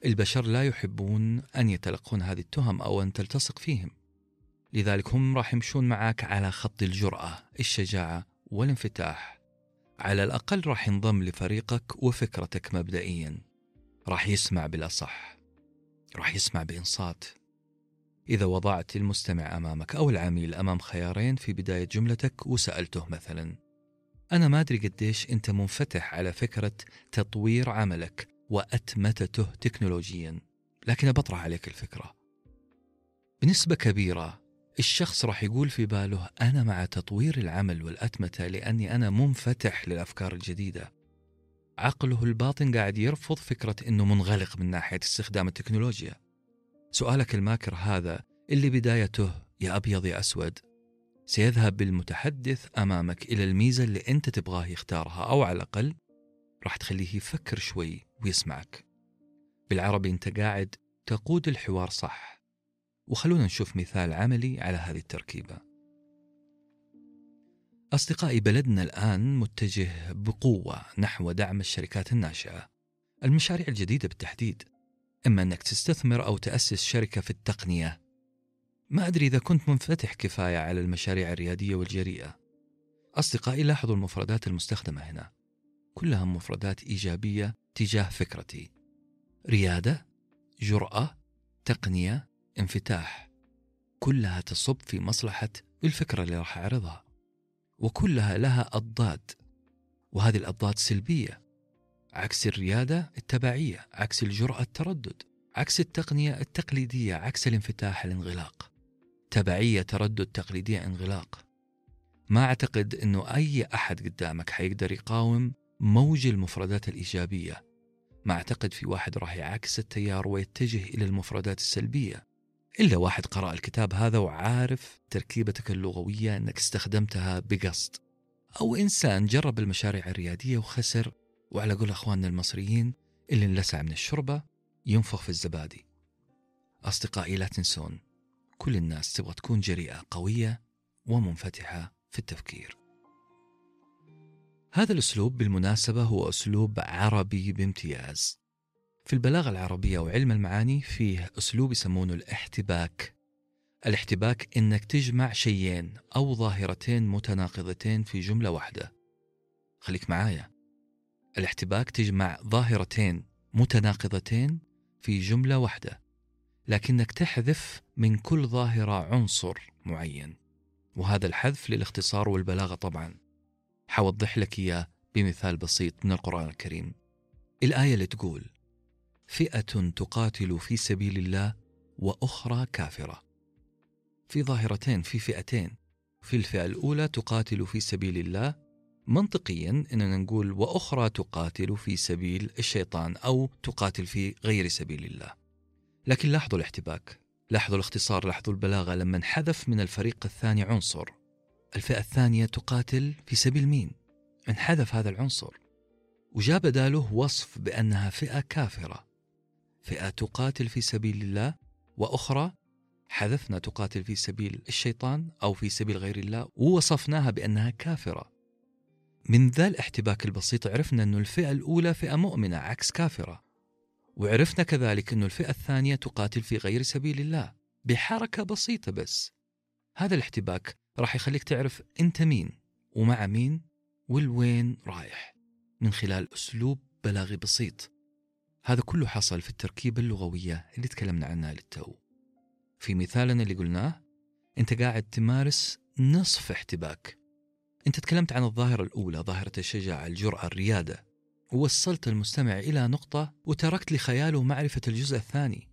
البشر لا يحبون أن يتلقون هذه التهم أو أن تلتصق فيهم. لذلك هم راح يمشون معك على خط الجرأة الشجاعة والانفتاح. على الأقل راح ينضم لفريقك وفكرتك مبدئيا. راح يسمع بالأصح راح يسمع بإنصات. إذا وضعت المستمع أمامك أو العميل أمام خيارين في بداية جملتك وسألته مثلا أنا ما أدري قديش أنت منفتح على فكرة تطوير عملك وأتمتته تكنولوجيا لكن بطرح عليك الفكرة. بنسبة كبيرة الشخص راح يقول في باله أنا مع تطوير العمل والأتمتة لأني أنا منفتح للأفكار الجديدة. عقله الباطن قاعد يرفض فكرة أنه منغلق من ناحية استخدام التكنولوجيا. سؤالك الماكر هذا اللي بدايته يا أبيض يا أسود؟ سيذهب بالمتحدث أمامك إلى الميزة اللي أنت تبغاه يختارها أو على الأقل راح تخليه يفكر شوي ويسمعك. بالعربي أنت قاعد تقود الحوار صح. وخلونا نشوف مثال عملي على هذه التركيبة. أصدقائي بلدنا الآن متجه بقوة نحو دعم الشركات الناشئة المشاريع الجديدة بالتحديد إما أنك تستثمر أو تأسس شركة في التقنية. ما أدري إذا كنت منفتح كفاية على المشاريع الريادية والجريئة. أصدقائي لاحظوا المفردات المستخدمة هنا. كلها مفردات إيجابية تجاه فكرتي. ريادة جرأة تقنية انفتاح. كلها تصب في مصلحة الفكرة اللي راح أعرضها. وكلها لها أضداد وهذه الأضداد سلبية عكس الريادة التبعية عكس الجرأة التردد عكس التقنية التقليدية عكس الانفتاح الانغلاق. تبعية تردد تقليدية انغلاق. ما أعتقد أنه أي أحد قدامك حيقدر يقاوم موج المفردات الإيجابية. ما أعتقد في واحد راح يعكس التيار ويتجه إلى المفردات السلبية. إلا واحد قرأ الكتاب هذا وعارف تركيبتك اللغوية أنك استخدمتها بقصد. أو إنسان جرب المشاريع الريادية وخسر وعلى قول أخواننا المصريين اللي انلسع من الشربة ينفخ في الزبادي. أصدقائي لا تنسون كل الناس تبغى تكون جريئة قوية ومنفتحة في التفكير. هذا الأسلوب بالمناسبة هو أسلوب عربي بامتياز. في البلاغة العربية وعلم المعاني فيه أسلوب يسمونه الاحتباك. الاحتباك إنك تجمع شيئين أو ظاهرتين متناقضتين في جملة واحدة. خليك معايا. الاحتباك تجمع ظاهرتين متناقضتين في جملة واحدة لكنك تحذف من كل ظاهرة عنصر معين. وهذا الحذف للاختصار والبلاغة طبعا. حوضح لك إياه بمثال بسيط من القرآن الكريم. الآية اللي تقول فئة تقاتل في سبيل الله وأخرى كافرة في ظاهرتين في فئتين في الفئة الأولى تقاتل في سبيل الله منطقيا إننا نقول وأخرى تقاتل في سبيل الشيطان أو تقاتل في غير سبيل الله. لكن لاحظوا الاحتباك، لاحظوا الاختصار، لاحظوا البلاغة لما انحذف من الفريق الثاني عنصر. الفئة الثانية تقاتل في سبيل مين؟ انحذف هذا العنصر. وجاء بداله وصف بأنها فئة كافرة. فئة تقاتل في سبيل الله وأخرى حذفنا تقاتل في سبيل الشيطان أو في سبيل غير الله ووصفناها بأنها كافرة. من ذا الاحتباك البسيط عرفنا أن الفئة الأولى فئة مؤمنة عكس كافرة. وعرفنا كذلك أن الفئة الثانية تقاتل في غير سبيل الله بحركة بسيطة بس. هذا الاحتباك راح يخليك تعرف أنت مين ومع مين والوين رايح. من خلال أسلوب بلاغي بسيط. هذا كله حصل في التركيبة اللغوية اللي تكلمنا عنها للتو. في مثالنا اللي قلناه أنت قاعد تمارس نصف احتباك. أنت تكلمت عن الظاهرة الأولى ظاهرة الشجاعة الجرأة الريادة. ووصلت المستمع إلى نقطة وتركت لخياله معرفة الجزء الثاني.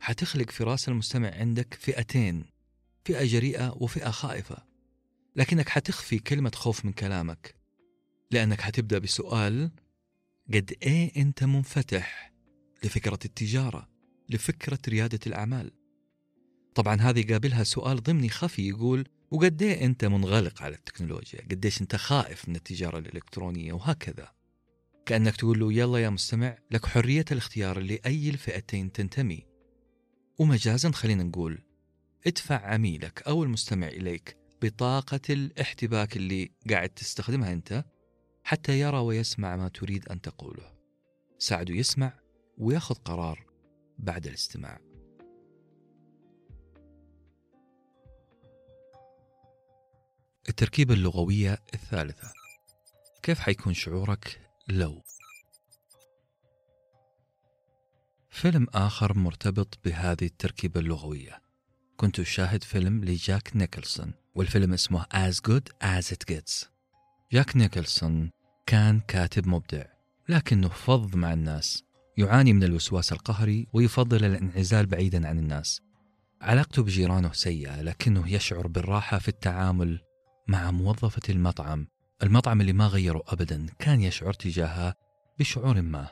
حتخلق في رأس المستمع عندك فئتين فئة جريئة وفئة خائفة. لكنك حتخفي كلمة خوف من كلامك. لأنك حتبدأ بسؤال قد إيه أنت منفتح لفكرة التجارة لفكرة ريادة الأعمال. طبعا هذه يقابلها سؤال ضمني خفي يقول وقد إيه أنت منغلق على التكنولوجيا؟ قديش أنت خائف من التجارة الإلكترونية وهكذا؟ كأنك تقول له يلا يا مستمع لك حرية الاختيار لأي الفئتين تنتمي. ومجازا خلينا نقول ادفع عميلك أو المستمع إليك بطاقة الاحتباك اللي قاعد تستخدمها أنت حتى يرى ويسمع ما تريد أن تقوله. ساعده يسمع ويأخذ قرار بعد الاستماع. التركيبة اللغوية الثالثة. كيف حيكون شعورك لو؟ فيلم آخر مرتبط بهذه التركيبة اللغوية. كنت أشاهد فيلم لجاك نيكلسون والفيلم اسمه As Good As It Gets. جاك نيكلسون كان كاتب مبدع لكنه فظ مع الناس يعاني من الوسواس القهري ويفضل الانعزال بعيدا عن الناس. علاقته بجيرانه سيئة لكنه يشعر بالراحة في التعامل مع موظفة المطعم المطعم اللي ما غيره أبدا كان يشعر تجاهها بشعور ما.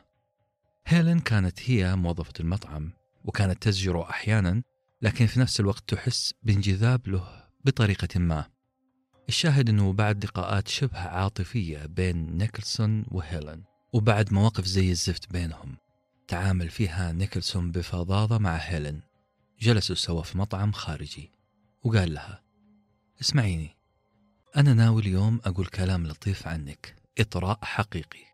هيلين كانت هي موظفة المطعم وكانت تزجره أحيانا لكن في نفس الوقت تحس بانجذاب له بطريقة ما. الشاهد أنه بعد لقاءات شبه عاطفية بين نيكلسون وهيلين وبعد مواقف زي الزفت بينهم تعامل فيها نيكلسون بفظاظة مع هيلين. جلسوا سوا في مطعم خارجي وقال لها اسمعيني أنا ناوي اليوم أقول كلام لطيف عنك إطراء حقيقي.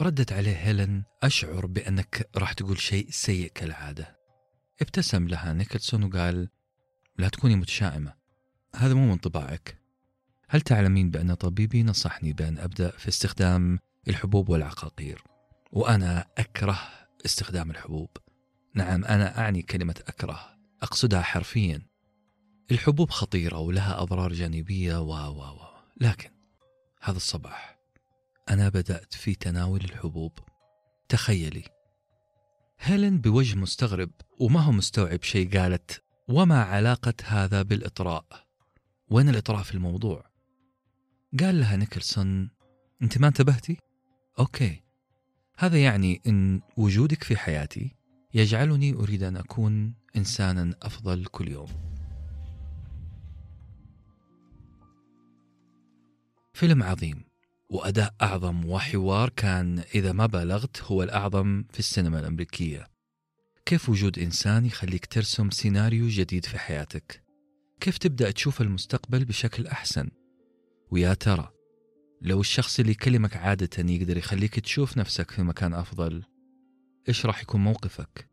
ردت عليه هيلين أشعر بأنك راح تقول شيء سيء كالعادة. ابتسم لها نيكلسون وقال لا تكوني متشائمة هذا مو من طباعك. هل تعلمين بأن طبيبي نصحني بأن أبدأ في استخدام الحبوب والعقاقير؟ وأنا أكره استخدام الحبوب. نعم أنا أعني كلمة أكره أقصدها حرفيا. الحبوب خطيرة ولها أضرار جانبية و و و. لكن هذا الصباح أنا بدأت في تناول الحبوب. تخيلي هيلين بوجه مستغرب وما هو مستوعب شيء؟ قالت وما علاقة هذا بالإطراء؟ وين الإطراء في الموضوع؟ قال لها نيكلسون أنت ما انتبهتي؟ okay. هذا يعني أن وجودك في حياتي يجعلني أريد أن أكون إنسانا أفضل كل يوم. فيلم عظيم وأداء أعظم وحوار كان إذا ما بالغت هو الأعظم في السينما الأمريكية. كيف وجود إنسان يخليك ترسم سيناريو جديد في حياتك؟ كيف تبدأ تشوف المستقبل بشكل أحسن؟ ويا ترى لو الشخص اللي يكلمك عادة يقدر يخليك تشوف نفسك في مكان أفضل إيش راح يكون موقفك؟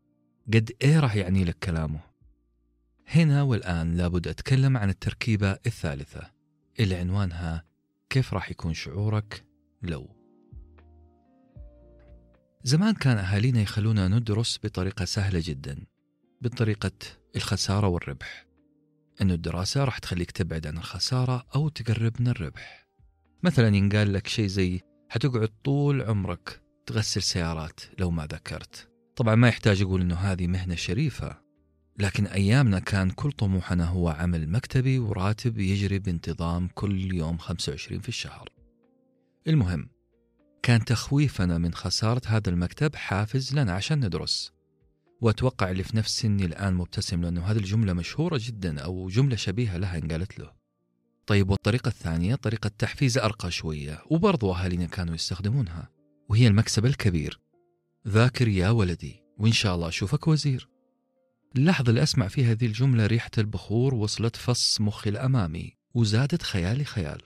قد إيه راح يعني لك كلامه؟ هنا والآن لابد أتكلم عن التركيبة الثالثة اللي عنوانها كيف راح يكون شعورك لو زمان كان أهالينا يخلونا ندرس بطريقة سهلة جدا بطريقة الخسارة والربح أنه الدراسة راح تخليك تبعد عن الخسارة أو تقرب من الربح. مثلا ينقال لك شيء زي حتقعد طول عمرك تغسل سيارات لو ما ذكرت طبعا ما يحتاج أقول أنه هذه مهنة شريفة لكن أيامنا كان كل طموحنا هو عمل مكتبي وراتب يجري بانتظام كل يوم 25 في الشهر. المهم كان تخويفنا من خسارة هذا المكتب حافز لنا عشان ندرس. وأتوقع اللي في نفس سني الآن مبتسم لأنه هذه الجملة مشهورة جدا أو جملة شبيهة لها انقالت له. طيب والطريقة الثانية طريقة تحفيز أرقى شوية وبرضو أهالينا كانوا يستخدمونها وهي المكسب الكبير. ذاكر يا ولدي وإن شاء الله أشوفك وزير. اللحظة اللي أسمع فيها هذه الجملة ريحة البخور وصلت فص مخي الأمامي وزادت خيالي خيال.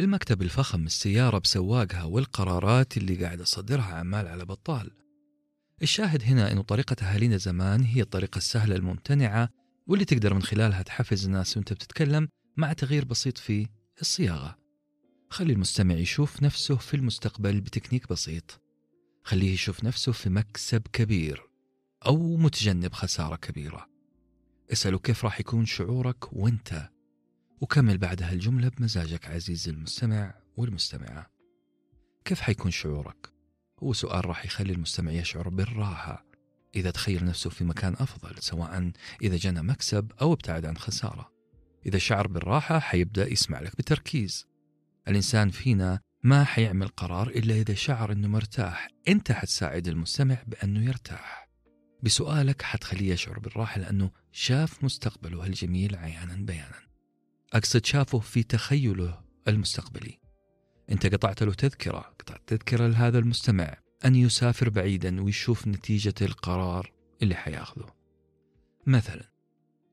المكتب الفخم السيارة بسواقها والقرارات اللي قاعد أصدرها عمال على بطال. الشاهد هنا أنه طريقة أهالينا زمان هي الطريقة السهلة الممتنعة واللي تقدر من خلالها تحفز الناس وأنت بتتكلم مع تغيير بسيط في الصياغة. خلي المستمع يشوف نفسه في المستقبل بتكنيك بسيط. خليه يشوف نفسه في مكسب كبير أو متجنب خسارة كبيرة. اسأله كيف راح يكون شعورك وأنت؟ وكمل بعدها الجملة بمزاجك عزيزي المستمع والمستمعة. كيف حيكون شعورك؟ هو سؤال راح يخلي المستمع يشعر بالراحة. إذا تخيل نفسه في مكان أفضل سواء إذا جنى مكسب أو ابتعد عن خسارة. إذا شعر بالراحة حيبدأ يسمع لك بتركيز. الإنسان فينا ما حيعمل قرار إلا إذا شعر أنه مرتاح. أنت حتساعد المستمع بأنه يرتاح. بسؤالك حتخليه يشعر بالراحة لأنه شاف مستقبله الجميل عيانا بيانا. أقصد شافه في تخيله المستقبلي. أنت قطعت له تذكرة قطعت تذكرة لهذا المستمع أن يسافر بعيدا ويشوف نتيجة القرار اللي حياخذه. مثلا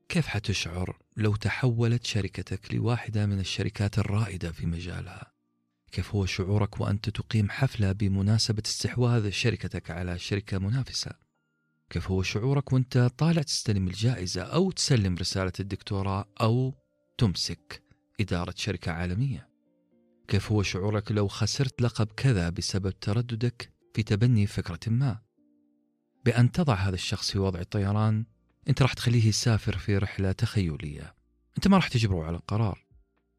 كيف حتشعر لو تحولت شركتك لواحدة من الشركات الرائدة في مجالها؟ كيف هو شعورك وأنت تقيم حفلة بمناسبة استحواذ شركتك على شركة منافسة؟ كيف هو شعورك وأنت طالع تستلم الجائزة أو تسلم رسالة الدكتوراه أو تمسك إدارة شركة عالمية؟ كيف هو شعورك لو خسرت لقب كذا بسبب ترددك في تبني فكرة ما؟ بأن تضع هذا الشخص في وضع الطيران أنت راح تخليه يسافر في رحلة تخيلية. أنت ما راح تجبره على قرار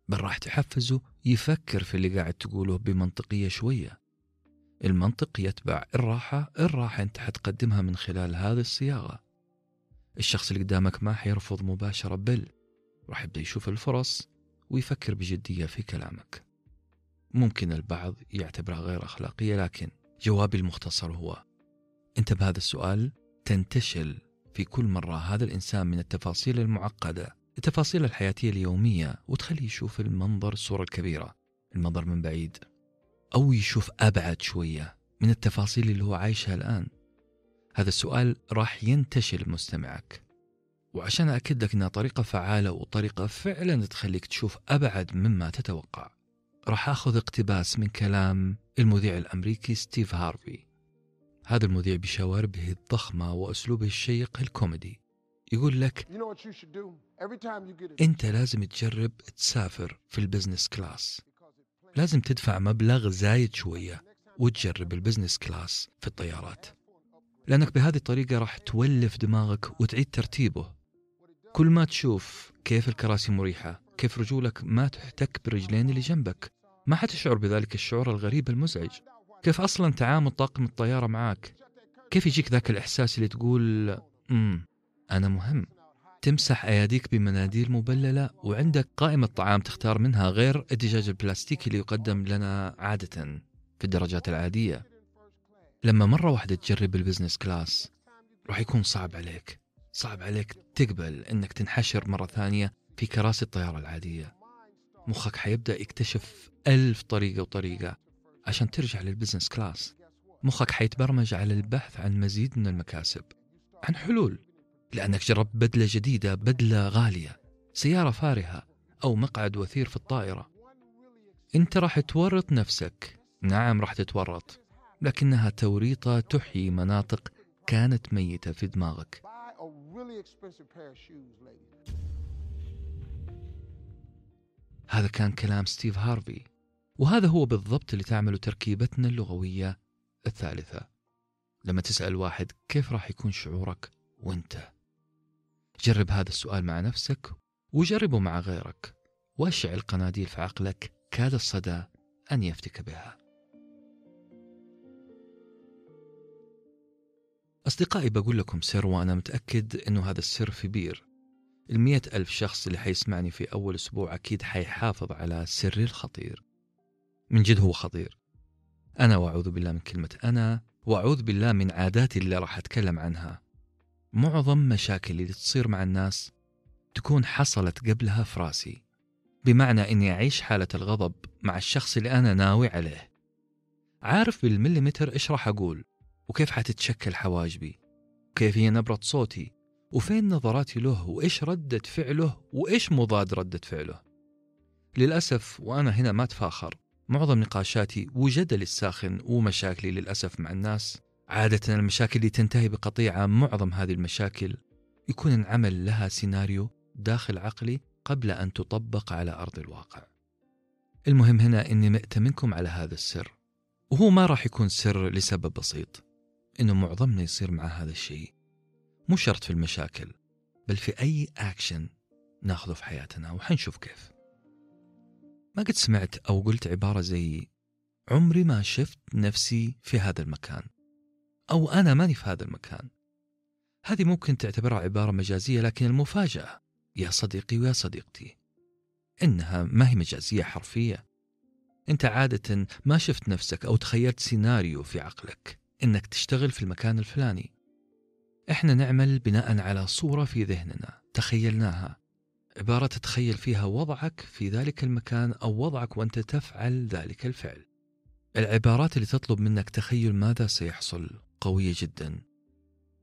بل راح تحفزه يفكر في اللي قاعد تقوله بمنطقية شوية. المنطق يتبع الراحة الراحة أنت حتقدمها من خلال هذه الصياغة. الشخص اللي قدامك ما حيرفض مباشرة بل راح يبدأ يشوف الفرص ويفكر بجدية في كلامك. ممكن البعض يعتبرها غير أخلاقية لكن جوابي المختصر هو أنت بهذا السؤال تنتشل في كل مرة هذا الإنسان من التفاصيل المعقدة التفاصيل الحياتية اليومية وتخليه يشوف المنظر الصورة الكبيرة المنظر من بعيد أو يشوف أبعد شوية من التفاصيل اللي هو عايشها الآن. هذا السؤال راح ينتشل مستمعك. وعشان أكد لك أنها طريقة فعالة وطريقة فعلا تخليك تشوف أبعد مما تتوقع. راح أخذ اقتباس من كلام المذيع الأمريكي ستيف هارفي هذا المذيع بشواربه الضخمة وأسلوبه الشيق الكوميدي. يقول لك أنت لازم تجرب تسافر في ال business class. لازم تدفع مبلغ زايد شوية وتجرب ال business class في الطيارات. لأنك بهذه الطريقة راح تولف دماغك وتعيد ترتيبه. كل ما تشوف كيف الكراسي مريحة كيف رجولك ما تحتك بالرجلين اللي جنبك. ما حتشعر بذلك الشعور الغريب المزعج؟ كيف أصلا تعامل طاقم الطيارة معك كيف يجيك ذاك الإحساس اللي تقول امم أنا مهم تمسح أياديك بمناديل مبللة وعندك قائمة طعام تختار منها غير الدجاج البلاستيكي اللي يقدم لنا عادة في الدرجات العادية. لما مرة واحدة تجرب ال business class راح يكون صعب عليك صعب عليك تقبل إنك تنحشر مرة ثانية في كراسي الطيارة العادية. مخك حيبدأ يكتشف ألف طريقة وطريقة عشان ترجع لل business class مخك حيتبرمج على البحث عن مزيد من المكاسب عن حلول لأنك جربت بدلة جديدة بدلة غالية سيارة فارهة أو مقعد وثير في الطائرة. أنت راح تورط نفسك. نعم راح تتورط لكنها توريطة تحيي مناطق كانت ميتة في دماغك. هذا كان كلام ستيف هارفي وهذا هو بالضبط اللي تعمله تركيبتنا اللغوية الثالثة. لما تسأل واحد كيف راح يكون شعورك وانت؟ جرب هذا السؤال مع نفسك وجربه مع غيرك وأشعل قناديل في عقلك كاد الصدى أن يفتك بها. أصدقائي بقول لكم سر وأنا متأكد أنه هذا السر في بير. المية ألف شخص اللي حيسمعني في أول أسبوع أكيد حيحافظ على سري الخطير. من جد هو خطير. أنا وأعوذ بالله من كلمة أنا وأعوذ بالله من عاداتي اللي راح أتكلم عنها. معظم مشاكل اللي تصير مع الناس تكون حصلت قبلها في رأسي بمعنى أني أعيش حالة الغضب مع الشخص اللي أنا ناوي عليه. عارف بالمليمتر إيش راح أقول؟ وكيف حتتشكل حواجبي؟ وكيف هي نبرة صوتي؟ وفين نظراتي له؟ وإيش ردة فعله؟ وإيش مضاد ردة فعله؟ للأسف وأنا هنا ما أتفاخر. معظم نقاشاتي وجدلي الساخن ومشاكلي للأسف مع الناس. عادة المشاكل اللي تنتهي بقطيعة معظم هذه المشاكل يكون انعمل لها سيناريو داخل عقلي قبل أن تطبق على أرض الواقع. المهم هنا أني مأتمنكم على هذا السر. وهو ما راح يكون سر لسبب بسيط. إنه معظمنا يصير مع هذا الشيء. مو شرط في المشاكل بل في أي أكشن ناخذه في حياتنا وحنشوف كيف. ما قد سمعت أو قلت عبارة زي عمري ما شفت نفسي في هذا المكان أو أنا ماني في هذا المكان. هذه ممكن تعتبرها عبارة مجازية لكن المفاجأة يا صديقي ويا صديقتي إنها ما هي مجازية حرفية. أنت عادة ما شفت نفسك أو تخيلت سيناريو في عقلك إنك تشتغل في المكان الفلاني. إحنا نعمل بناء على صورة في ذهننا تخيلناها. عبارة تتخيل فيها وضعك في ذلك المكان أو وضعك وأنت تفعل ذلك الفعل. العبارات اللي تطلب منك تخيل ماذا سيحصل قوية جدا.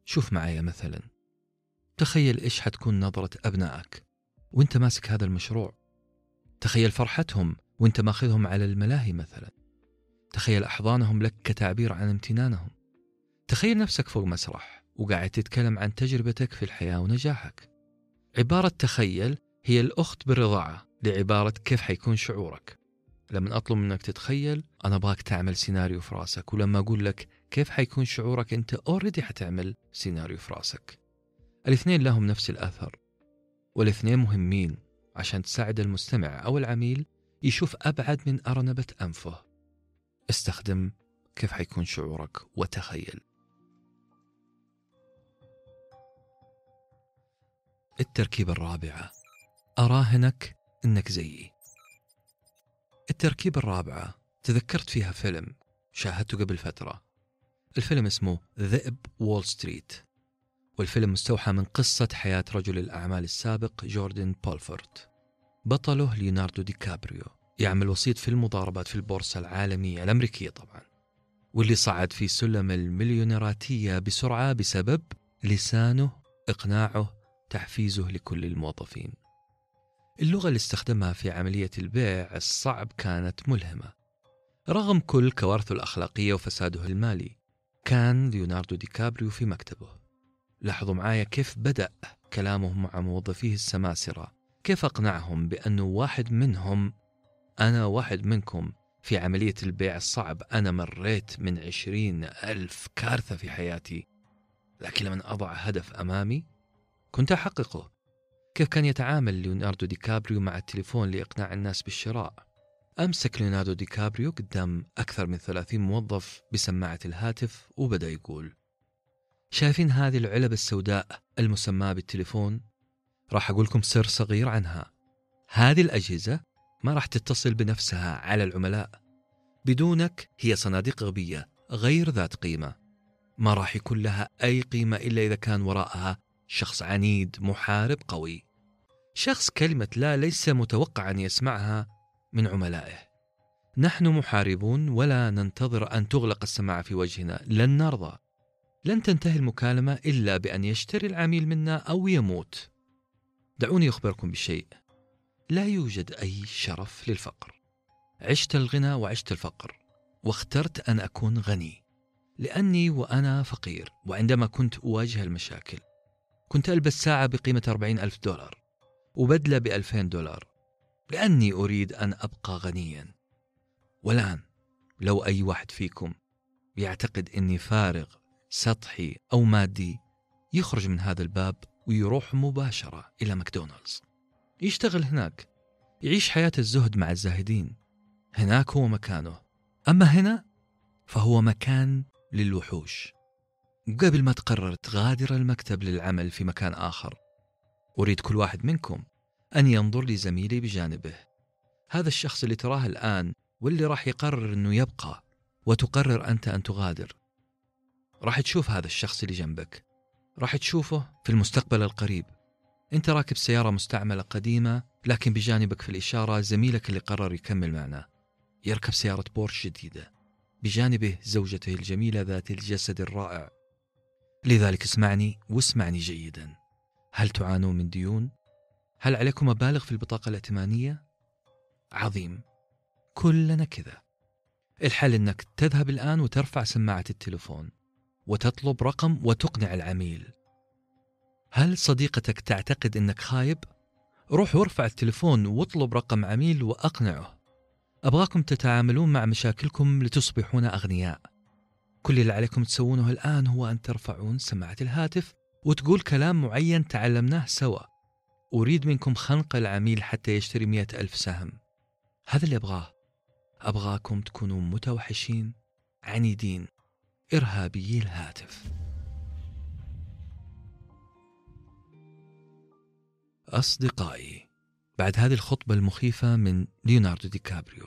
شوف معي مثلا. تخيل إيش حتكون نظرة أبنائك وأنت ماسك هذا المشروع. تخيل فرحتهم وأنت ماخذهم على الملاهي مثلا. تخيل أحضانهم لك كتعبير عن امتنانهم. تخيل نفسك فوق مسرح. وقاعد تتكلم عن تجربتك في الحياة ونجاحك. عبارة تخيل هي الأخت بالرضاعة لعبارة كيف حيكون شعورك. لما أطلب منك تتخيل أنا أبغاك تعمل سيناريو في راسك ولما أقول لك كيف حيكون شعورك أنت أوريدي حتعمل سيناريو في راسك. الاثنين لهم نفس الأثر والاثنين مهمين عشان تساعد المستمع أو العميل يشوف أبعد من أرنبة أنفه. استخدم كيف حيكون شعورك وتخيل. التركيبة الرابعة. أراهنك إنك زيي. التركيبة الرابعة. تذكرت فيها فيلم شاهدته قبل فترة. الفيلم اسمه ذئب وول ستريت والفيلم مستوحى من قصة حياة رجل الأعمال السابق جوردن بلفورت بطله ليوناردو دي كابريو. يعمل وسيط في المضاربات في البورصة العالمية الأمريكية طبعا. واللي صعد في سلم المليونيراتية بسرعة بسبب لسانه إقناعه تحفيزه لكل الموظفين. اللغة اللي استخدمها في عملية البيع الصعب كانت ملهمة. رغم كل كوارثه الأخلاقية وفساده المالي كان ليوناردو دي كابريو في مكتبه. لاحظوا معايا كيف بدأ كلامه مع موظفيه السماسرة. كيف أقنعهم بأنه واحد منهم أنا واحد منكم في عملية البيع الصعب أنا مريت من عشرين ألف كارثة في حياتي لكن لما أضع هدف أمامي كنت أحققه. كيف كان يتعامل ليوناردو دي كابريو مع التليفون لإقناع الناس بالشراء؟ أمسك ليوناردو دي كابريو قدام أكثر من ثلاثين موظف بسماعة الهاتف وبدأ يقول شايفين هذه العلب السوداء المسماة بالتليفون؟ راح أقول لكم سر صغير عنها. هذه الأجهزة ما راح تتصل بنفسها على العملاء. بدونك هي صناديق غبية غير ذات قيمة. ما راح يكون لها أي قيمة إلا إذا كان وراءها شخص عنيد محارب قوي. شخص كلمة لا ليس متوقع أن يسمعها من عملائه. نحن محاربون ولا ننتظر أن تغلق السماعة في وجهنا. لن نرضى. لن تنتهي المكالمة إلا بأن يشتري العميل منا أو يموت. دعوني أخبركم بشيء. لا يوجد أي شرف للفقر. عشت الغنى وعشت الفقر واخترت أن أكون غني. لأني وأنا فقير وعندما كنت أواجه المشاكل. كنت ألبس ساعة بقيمة أربعين ألف دولار وبدلة بألفين دولار لأني أريد أن أبقى غنيا. والآن لو أي واحد فيكم يعتقد أني فارغ سطحي أو مادي يخرج من هذا الباب ويروح مباشرة إلى ماكدونالدز. يشتغل هناك يعيش حياة الزهد مع الزاهدين. هناك هو مكانه. أما هنا فهو مكان للوحوش. قبل ما تقرر تغادر المكتب للعمل في مكان آخر أريد كل واحد منكم أن ينظر لزميلي بجانبه. هذا الشخص اللي تراه الآن واللي راح يقرر أنه يبقى وتقرر أنت أن تغادر. راح تشوف هذا الشخص اللي جنبك. راح تشوفه في المستقبل القريب. أنت راكب سيارة مستعملة قديمة لكن بجانبك في الإشارة زميلك اللي قرر يكمل معنا. يركب سيارة بورش جديدة. بجانبه زوجته الجميلة ذات الجسد الرائع. لذلك اسمعني واسمعني جيدا هل تعانون من ديون؟ هل عليكم مبالغ في البطاقة الائتمانية؟ عظيم كلنا كذا الحل إنك تذهب الآن وترفع سماعة التليفون وتطلب رقم وتقنع العميل هل صديقتك تعتقد إنك خايب؟ روح وارفع التليفون واطلب رقم عميل وأقنعه أبغاكم تتعاملون مع مشاكلكم لتصبحون أغنياء كل اللي عليكم تسوونه الآن هو أن ترفعون سماعة الهاتف وتقول كلام معين تعلمناه سوا. أريد منكم خنق العميل حتى يشتري مئة ألف سهم. هذا اللي أبغاه. أبغاكم تكونوا متوحشين عنيدين إرهابيي الهاتف. أصدقائي بعد هذه الخطبة المخيفة من ليوناردو دي كابريو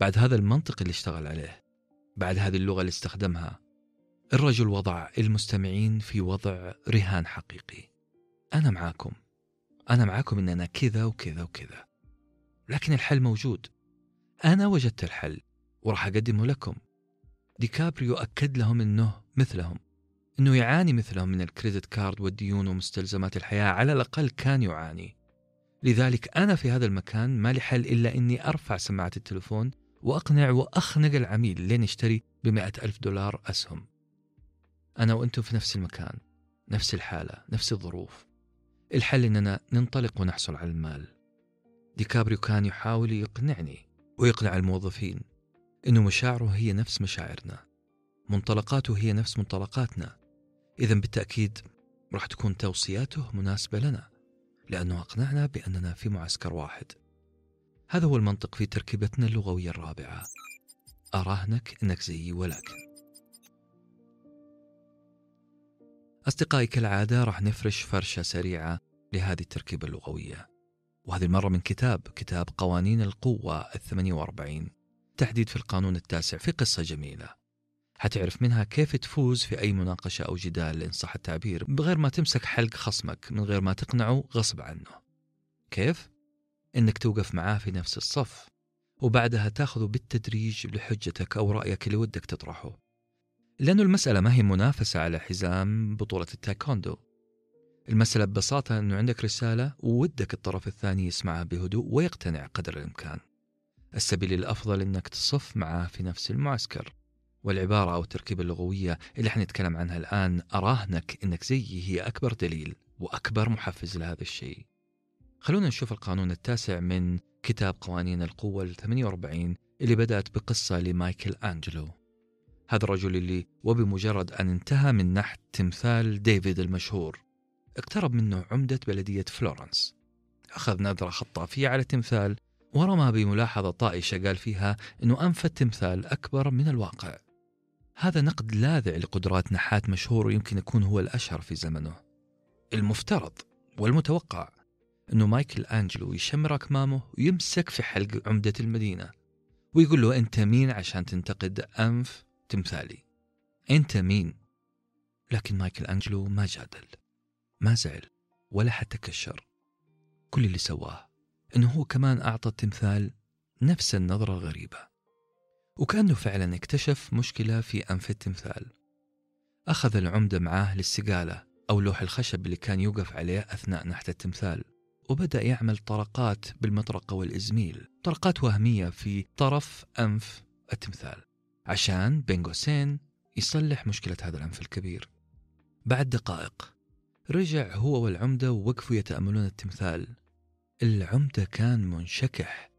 بعد هذا المنطق اللي اشتغل عليه بعد هذه اللغة اللي استخدمها. الرجل وضع المستمعين في وضع رهان حقيقي. أنا معاكم. أنا معاكم إن أنا كذا وكذا وكذا. لكن الحل موجود. أنا وجدت الحل وراح أقدمه لكم. ديكابريو أكد لهم أنه مثلهم. أنه يعاني مثلهم من ال credit card والديون ومستلزمات الحياة. على الأقل كان يعاني. لذلك أنا في هذا المكان ما لي حل إلا أني أرفع سماعة التلفون وأقنع وأخنق العميل لين يشتري بمئة ألف دولار أسهم. أنا وأنتم في نفس المكان نفس الحالة نفس الظروف. الحل إننا ننطلق ونحصل على المال. ديكابريو كان يحاول يقنعني ويقنع الموظفين إنه مشاعره هي نفس مشاعرنا. منطلقاته هي نفس منطلقاتنا. إذا بالتأكيد راح تكون توصياته مناسبة لنا لأنه أقنعنا بأننا في معسكر واحد. هذا هو المنطق في تركيبتنا اللغوية الرابعة. أراهنك أنك زيي ولكن. أصدقائي كالعادة راح نفرش فرشة سريعة لهذه التركيبة اللغوية. وهذه المرة من كتاب كتاب قوانين القوة الثمانية وأربعين تحديد في القانون التاسع في قصة جميلة. حتعرف منها كيف تفوز في أي مناقشة أو جدال إن صح التعبير بغير ما تمسك حلق خصمك من غير ما تقنعه غصب عنه. كيف؟ إنك توقف معاه في نفس الصف وبعدها تاخذه بالتدريج لحجتك أو رأيك اللي ودك تطرحه. لأنه المسألة ما هي منافسة على حزام بطولة التايكوندو. المسألة ببساطة أنه عندك رسالة وودك الطرف الثاني يسمعها بهدوء ويقتنع قدر الإمكان. السبيل الأفضل أنك تصف معه في نفس المعسكر. والعبارة أو التركيبة اللغوية اللي حنتكلم عنها الآن أراهنك أنك زيي هي أكبر دليل وأكبر محفز لهذا الشيء. خلونا نشوف القانون التاسع من كتاب قوانين القوة ال 48 اللي بدأت بقصة لمايكل أنجلو. هذا الرجل اللي وبمجرد أن انتهى من نحت تمثال ديفيد المشهور اقترب منه عمدة بلدية فلورنس. أخذ نظرة خاطفة على التمثال ورمى بملاحظة طائشة قال فيها أنه أنف التمثال أكبر من الواقع. هذا نقد لاذع لقدرات نحات مشهور ويمكن يكون هو الأشهر في زمنه. المفترض والمتوقع أنه مايكل أنجلو يشمر أكمامه ويمسك في حلق عمدة المدينة ويقول له أنت مين عشان تنتقد أنف تمثالي؟ أنت مين؟ لكن مايكل أنجلو ما جادل ما زعل ولا حتى كشر. كل اللي سواه أنه هو كمان أعطى التمثال نفس النظرة الغريبة وكأنه فعلا اكتشف مشكلة في أنف التمثال. أخذ العمدة معاه للسقالة أو لوح الخشب اللي كان يوقف عليه أثناء نحت التمثال. وبدأ يعمل طرقات بالمطرقة والإزميل. طرقات وهمية في طرف أنف التمثال عشان بين قوسين يصلح مشكلة هذا الأنف الكبير. بعد دقائق رجع هو والعمدة ووقفوا يتأملون التمثال. العمدة كان منشكح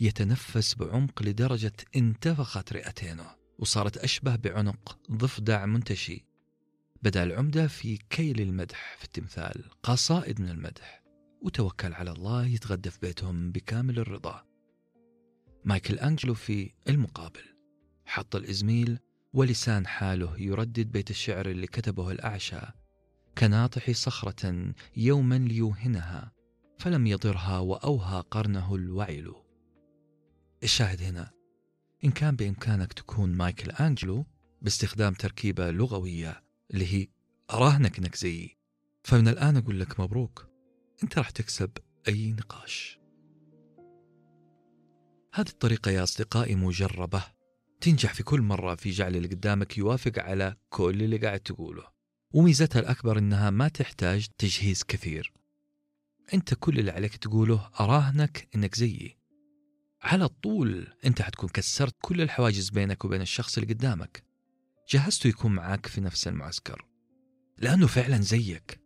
يتنفس بعمق لدرجة انتفخت رئتينه وصارت أشبه بعنق ضفدع منتشي. بدأ العمدة في كيل المدح في التمثال قصائد من المدح. وتوكل على الله يتغدى في بيتهم بكامل الرضا. مايكل أنجلو في المقابل. حط الإزميل ولسان حاله يردد بيت الشعر اللي كتبه الأعشى. كناطح صخرة يوما ليوهنها فلم يضرها وأوهى قرنه الوعل. الشاهد هنا إن كان بإمكانك تكون مايكل أنجلو باستخدام تركيبة لغوية اللي هي أراهنك إنك زيي فمن الآن أقول لك مبروك. أنت راح تكسب أي نقاش. هذه الطريقة يا أصدقائي مجربة تنجح في كل مرة في جعل اللي قدامك يوافق على كل اللي قاعد تقوله وميزتها الأكبر إنها ما تحتاج تجهيز كثير. أنت كل اللي عليك تقوله أراهنك إنك زيي. على طول أنت حتكون كسرت كل الحواجز بينك وبين الشخص اللي قدامك. جهزته يكون معاك في نفس المعسكر. لأنه فعلا زيك.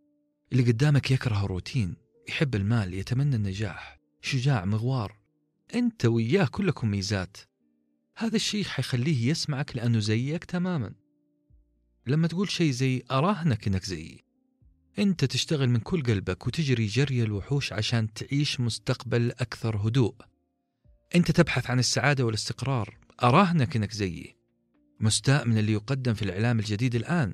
اللي قدامك يكره الروتين. يحب المال يتمنى النجاح شجاع مغوار. أنت وياه كلكم ميزات. هذا الشيء حيخليه يسمعك لأنه زيك تماما. لما تقول شيء زي أراهنك إنك زيي. أنت تشتغل من كل قلبك وتجري جري الوحوش عشان تعيش مستقبل أكثر هدوء. أنت تبحث عن السعادة والاستقرار. أراهنك إنك زيي. مستاء من اللي يقدم في الإعلام الجديد الآن.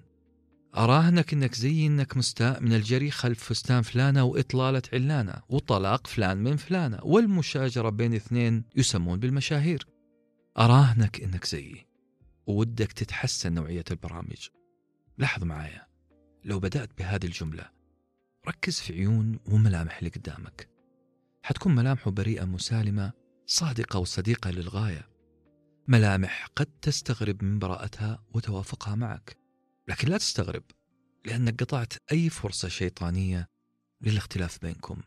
أراهنك إنك زي إنك مستاء من الجري خلف فستان فلانة وإطلالة علانة وطلاق فلان من فلانة والمشاجرة بين اثنين يسمون بالمشاهير. أراهنك إنك زيي وودك تتحسن نوعية البرامج. لاحظ معايا لو بدأت بهذه الجملة ركز في عيون وملامح اللي قدامك. حتكون ملامحه بريئة مسالمة صادقة وصديقة للغاية. ملامح قد تستغرب من براءتها وتوافقها معك. لكن لا تستغرب لأنك قطعت أي فرصة شيطانية للاختلاف بينكم.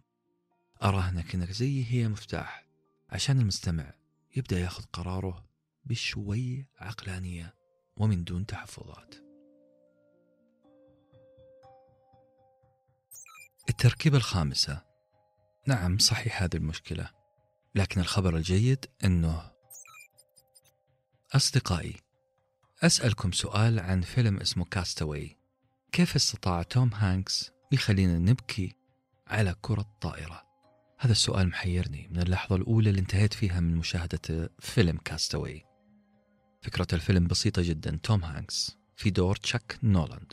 أراهنك أنك زي هي مفتاح. عشان المستمع يبدأ يأخذ قراره بشوي عقلانية ومن دون تحفظات. التركيبة الخامسة. نعم صحيح هذه المشكلة لكن الخبر الجيد أنه أصدقائي أسألكم سؤال عن فيلم اسمه Cast Away كيف استطاع توم هانكس يخلينا نبكي على كرة طائرة هذا السؤال محيرني من اللحظة الأولى اللي انتهيت فيها من مشاهدة فيلم Cast Away فكرة الفيلم بسيطة جدا. توم هانكس في دور تشاك نولاند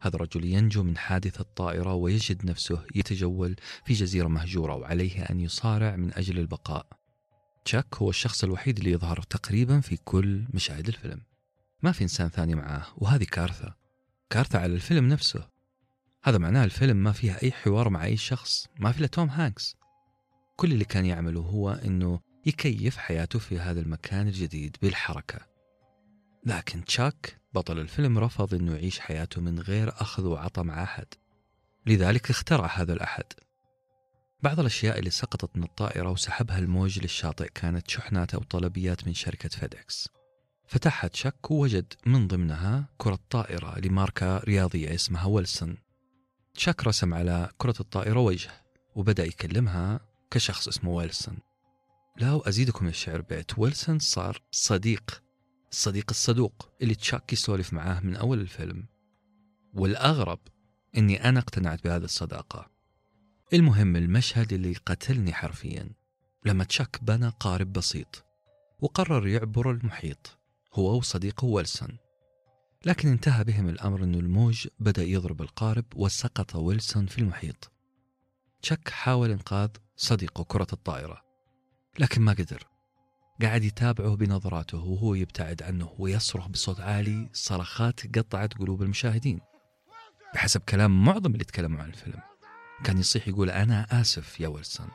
هذا الرجل ينجو من حادثة طائرة ويجد نفسه يتجول في جزيرة مهجورة وعليه أن يصارع من أجل البقاء. تشاك هو الشخص الوحيد اللي يظهر تقريبا في كل مشاهد الفيلم. ما في إنسان ثاني معاه وهذه كارثة. كارثة على الفيلم نفسه. هذا معناه الفيلم ما فيها أي حوار مع أي شخص ما في توم هانكس. كل اللي كان يعمله هو أنه يكيف حياته في هذا المكان الجديد بالحركة. لكن تشاك بطل الفيلم رفض أنه يعيش حياته من غير أخذ وعطى مع أحد. لذلك اخترع هذا الأحد. بعض الأشياء اللي سقطت من الطائرة وسحبها الموج للشاطئ كانت شحنات أو طلبيات من شركة فيدكس فتحها تشك ووجد من ضمنها كرة طائرة لماركة رياضية اسمها ويلسون. تشاك رسم على كرة الطائرة وجه وبدأ يكلمها كشخص اسمه ويلسون. لا وأزيدكم الشعر بيت ويلسون صار صديق الصديق الصدوق اللي تشاك يسولف معاه من أول الفيلم. والأغرب أني أنا اقتنعت بهذه الصداقة. المهم المشهد اللي قتلني حرفيا لما تشاك بنى قارب بسيط وقرر يعبر المحيط. هو وصديقه ويلسون. لكن انتهى بهم الأمر أن الموج بدأ يضرب القارب وسقط ويلسون في المحيط. تشاك حاول إنقاذ صديقه كرة الطائرة لكن ما قدر. قاعد يتابعه بنظراته وهو يبتعد عنه ويصرخ بصوت عالي صرخات قطعت قلوب المشاهدين. بحسب كلام معظم اللي تكلموا عن الفيلم كان يصيح يقول أنا آسف يا ويلسون.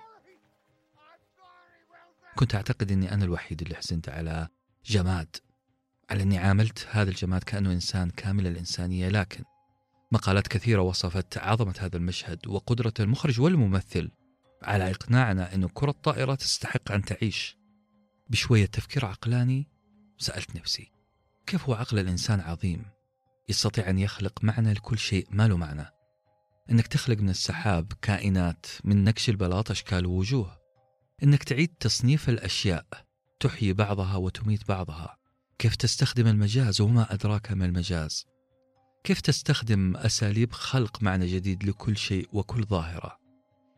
كنت أعتقد أني أنا الوحيد اللي حزنت على جماد على أني عاملت هذا الجماد كأنه إنسان كامل الإنسانية لكن مقالات كثيرة وصفت عظمة هذا المشهد وقدرة المخرج والممثل على إقناعنا أن كرة طائرة تستحق أن تعيش. بشوية تفكير عقلاني سألت نفسي كيف هو عقل الإنسان عظيم؟ يستطيع أن يخلق معنى لكل شيء ما له معنى. أنك تخلق من السحاب كائنات من نكش البلاط أشكال ووجوه أنك تعيد تصنيف الأشياء تحيي بعضها وتميت بعضها. كيف تستخدم المجاز وما أدراك ما المجاز؟ كيف تستخدم أساليب خلق معنى جديد لكل شيء وكل ظاهرة؟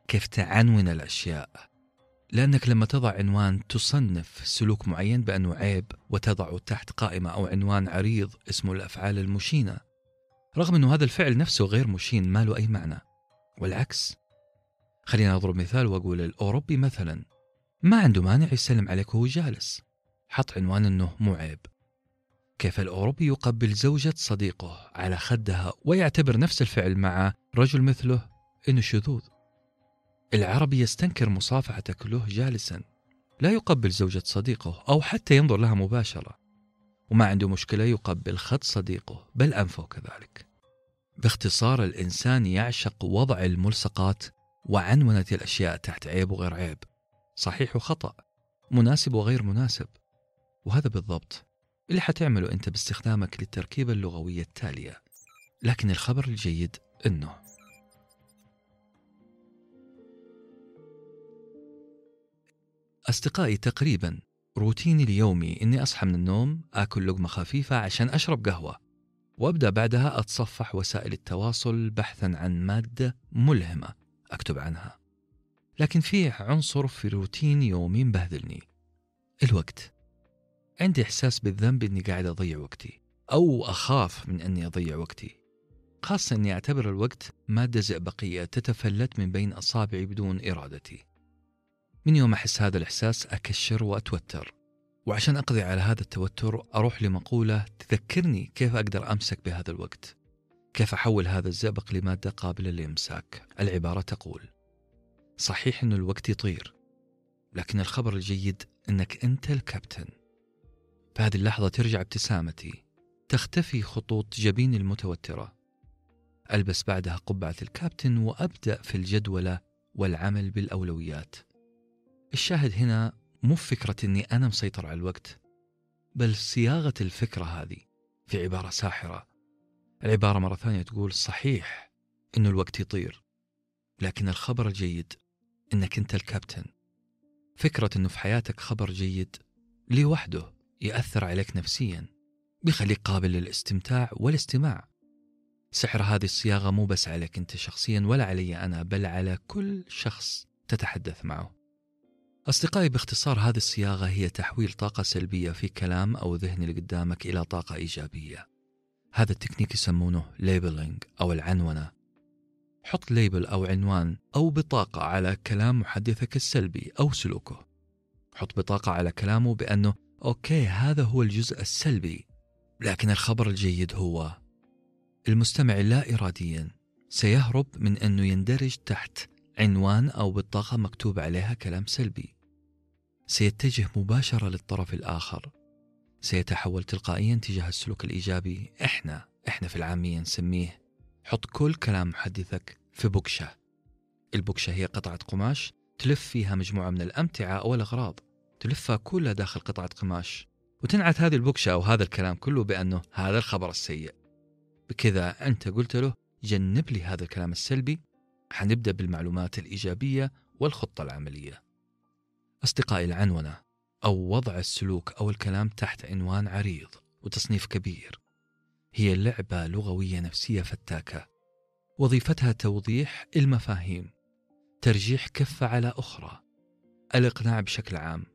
كيف تعنون الأشياء؟ لأنك لما تضع عنوان تصنف سلوك معين بأنه عيب وتضعه تحت قائمة أو عنوان عريض اسمه الأفعال المشينة. رغم أنه هذا الفعل نفسه غير مشين ما له أي معنى. والعكس. خلينا أضرب مثال وأقول الأوروبي مثلا. ما عنده مانع يسلم عليك وهو جالس. حط عنوان أنه مو عيب كيف الأوروبي يقبل زوجة صديقه على خدها ويعتبر نفس الفعل مع رجل مثله؟ إنه شذوذ. العربي يستنكر مصافحتك له جالسا. لا يقبل زوجة صديقه أو حتى ينظر لها مباشرة. وما عنده مشكلة يقبل خد صديقه بل أنفه كذلك. باختصار الإنسان يعشق وضع الملصقات وعنونة الأشياء تحت عيب وغير عيب. صحيح وخطأ. مناسب وغير مناسب. وهذا بالضبط اللي حتعمله أنت باستخدامك للتركيبة اللغوية التالية. لكن الخبر الجيد أنه أصدقائي تقريبا روتيني اليومي إني أصحى من النوم آكل لقمة خفيفة عشان أشرب قهوة وأبدأ بعدها أتصفح وسائل التواصل بحثا عن مادة ملهمة أكتب عنها. لكن فيه عنصر في روتين يومي مبهذلني الوقت. عندي إحساس بالذنب إني قاعد أضيع وقتي أو أخاف من أني أضيع وقتي. خاصة أني أعتبر الوقت مادة زئبقية تتفلت من بين أصابعي بدون إرادتي. من يوم أحس هذا الإحساس أكشر وأتوتر. وعشان أقضي على هذا التوتر أروح لمقولة تذكرني كيف أقدر أمسك بهذا الوقت. كيف أحول هذا الزئبق لمادة قابلة للإمساك؟ العبارة تقول صحيح أن الوقت يطير لكن الخبر الجيد أنك أنت الكابتن. في هذه اللحظة ترجع ابتسامتي تختفي خطوط جبيني المتوترة. ألبس بعدها قبعة الكابتن وأبدأ في الجدولة والعمل بالأولويات. الشاهد هنا مو فكرة أني أنا مسيطر على الوقت بل صياغة الفكرة هذه في عبارة ساحرة. العبارة مرة ثانية تقول صحيح أنه الوقت يطير لكن الخبر الجيد أنك أنت الكابتن. فكرة أنه في حياتك خبر جيد لوحده يأثر عليك نفسيا بيخليك قابل للاستمتاع والاستماع. سحر هذه الصياغة مو بس عليك أنت شخصيا ولا علي أنا بل على كل شخص تتحدث معه. أصدقائي باختصار هذه الصياغة هي تحويل طاقة سلبية في كلام أو ذهن اللي قدامك إلى طاقة إيجابية. هذا التكنيك يسمونه labeling أو العنونة. حط label أو عنوان أو بطاقة على كلام محدثك السلبي أو سلوكه. حط بطاقة على كلامه بأنه okay هذا هو الجزء السلبي لكن الخبر الجيد هو المستمع لا إراديا. سيهرب من أنه يندرج تحت عنوان أو بطاقة مكتوب عليها كلام سلبي. سيتجه مباشرة للطرف الآخر. سيتحول تلقائيا تجاه السلوك الإيجابي. إحنا إحنا في العامية نسميه حط كل كلام محدثك في بكشة البكشة هي قطعة قماش تلف فيها مجموعة من الأمتعة أو الأغراض تلفها كلها داخل قطعة قماش وتنعت هذه البكشة أو هذا الكلام كله بأنه هذا الخبر السيء. بكذا أنت قلت له جنب لي هذا الكلام السلبي حنبدأ بالمعلومات الإيجابية والخطة العملية. أصدقائي العنونة أو وضع السلوك أو الكلام تحت عنوان عريض وتصنيف كبير. هي لعبة لغوية نفسية فتاكة. وظيفتها توضيح المفاهيم. ترجيح كفة على أخرى. الإقناع بشكل عام.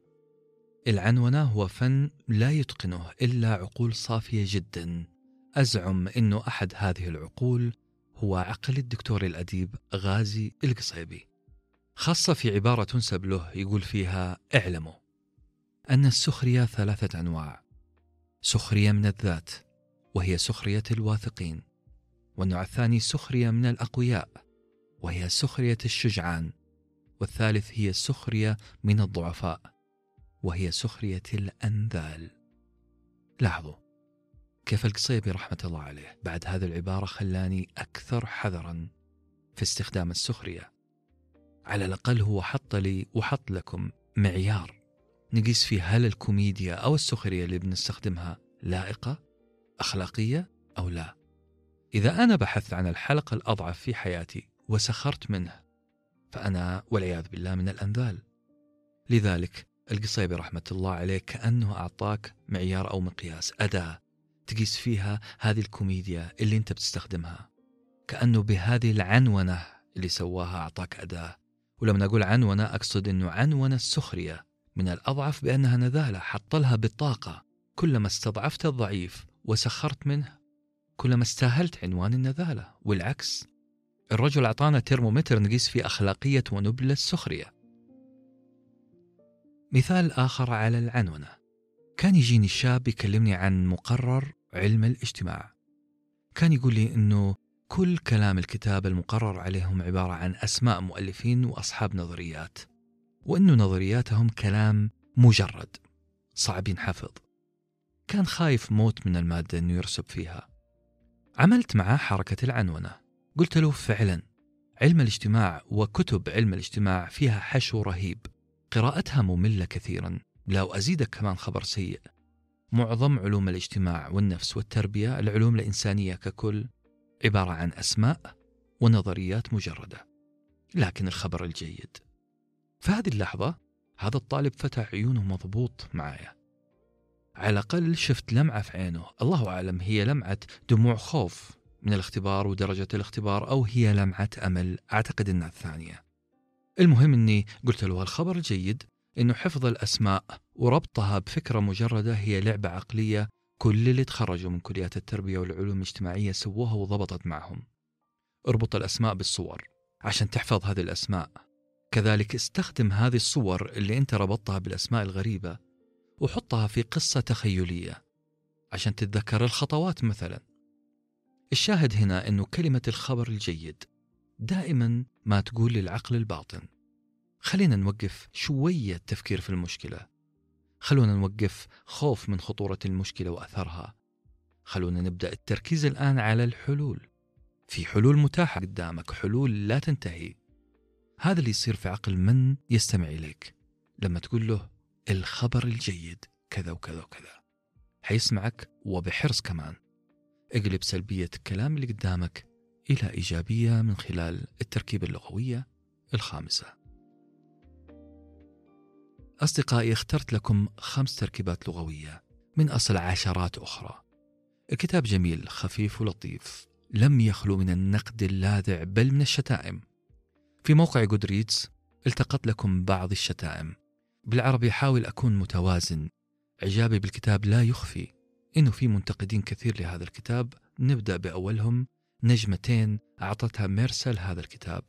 العنونة هو فن لا يتقنه إلا عقول صافية جدا. أزعم أنه أحد هذه العقول هو عقل الدكتور الأديب غازي القصيبي. خاصة في عبارة تنسب له يقول فيها اعلموا أن السخرية ثلاثة أنواع. سخرية من الذات وهي سخرية الواثقين. والنوع الثاني سخرية من الأقوياء وهي سخرية الشجعان. والثالث هي سخرية من الضعفاء. وهي سخرية الأنذال. لاحظوا كيف القصيبي رحمة الله عليه بعد هذه العبارة خلاني أكثر حذرا في استخدام السخرية. على الأقل هو حط لي وحط لكم معيار. نقيس فيه هل الكوميديا أو السخرية اللي بنستخدمها لائقة أخلاقية أو لا. إذا أنا بحثت عن الحلقة الأضعف في حياتي وسخرت منه فأنا والعياذ بالله من الأنذال. لذلك القصيبي رحمة الله عليه كأنه أعطاك معيار أو مقياس أداة تقيس فيها هذه الكوميديا اللي أنت بتستخدمها. كأنه بهذه العنونة اللي سواها أعطاك أداة. ولما أقول عنونة أقصد أنه عنونة السخرية من الأضعف بأنها نذالة حط لها بطاقة كلما استضعفت الضعيف وسخرت منه كلما استاهلت عنوان النذالة والعكس الرجل أعطانا ترمومتر نقيس فيه أخلاقية ونبل السخرية مثال آخر على العنونة. كان يجيني شاب يكلمني عن مقرر علم الاجتماع. كان يقول لي أنه كل كلام الكتاب المقرر عليهم عبارة عن أسماء مؤلفين وأصحاب نظريات وأنه نظرياتهم كلام مجرد صعب ينحفظ. كان خايف موت من المادة أنه يرسب فيها. عملت معاه حركة العنونة. قلت له فعلا علم الاجتماع وكتب علم الاجتماع فيها حشو رهيب. قراءتها مملة كثيرا. لا أزيدك كمان خبر سيء. معظم علوم الاجتماع والنفس والتربية العلوم الإنسانية ككل عبارة عن أسماء ونظريات مجردة. لكن الخبر الجيد. في هذه اللحظة هذا الطالب فتح عيونه مضبوط معايا. على الأقل شفت لمعة في عينه. الله أعلم هي لمعة دموع خوف من الاختبار ودرجة الاختبار أو هي لمعة أمل. أعتقد أنها الثانية. المهم أني قلت له الخبر الجيد أنه حفظ الأسماء وربطها بفكرة مجردة هي لعبة عقلية كل اللي تخرجوا من كليات التربية والعلوم الاجتماعية سووها وضبطت معهم. اربط الأسماء بالصور عشان تحفظ هذه الأسماء. كذلك استخدم هذه الصور اللي أنت ربطتها بالأسماء الغريبة وحطها في قصة تخيلية عشان تتذكر الخطوات مثلا. الشاهد هنا أنه كلمة الخبر الجيد دائما ما تقول للعقل الباطن. خلينا نوقف شوية تفكير في المشكلة. خلونا نوقف خوف من خطورة المشكلة وأثرها. خلونا نبدأ التركيز الآن على الحلول. في حلول متاحة قدامك حلول لا تنتهي. هذا اللي يصير في عقل من يستمع إليك. لما تقول له الخبر الجيد كذا وكذا وكذا. حيسمعك وبحرص كمان. اقلب سلبية الكلام اللي قدامك إلى إيجابية من خلال التركيبة اللغوية الخامسة. أصدقائي اخترت لكم خمس تركيبات لغوية من أصل عشرات أخرى. الكتاب جميل خفيف ولطيف. لم يخلو من النقد اللاذع بل من الشتائم. في موقع جودريدز التقط لكم بعض الشتائم. بالعربي حاول أكون متوازن. إعجابي بالكتاب لا يخفي. إنه في منتقدين كثير لهذا الكتاب. نبدأ بأولهم. نجمتين أعطتها ميرسا لهذا الكتاب.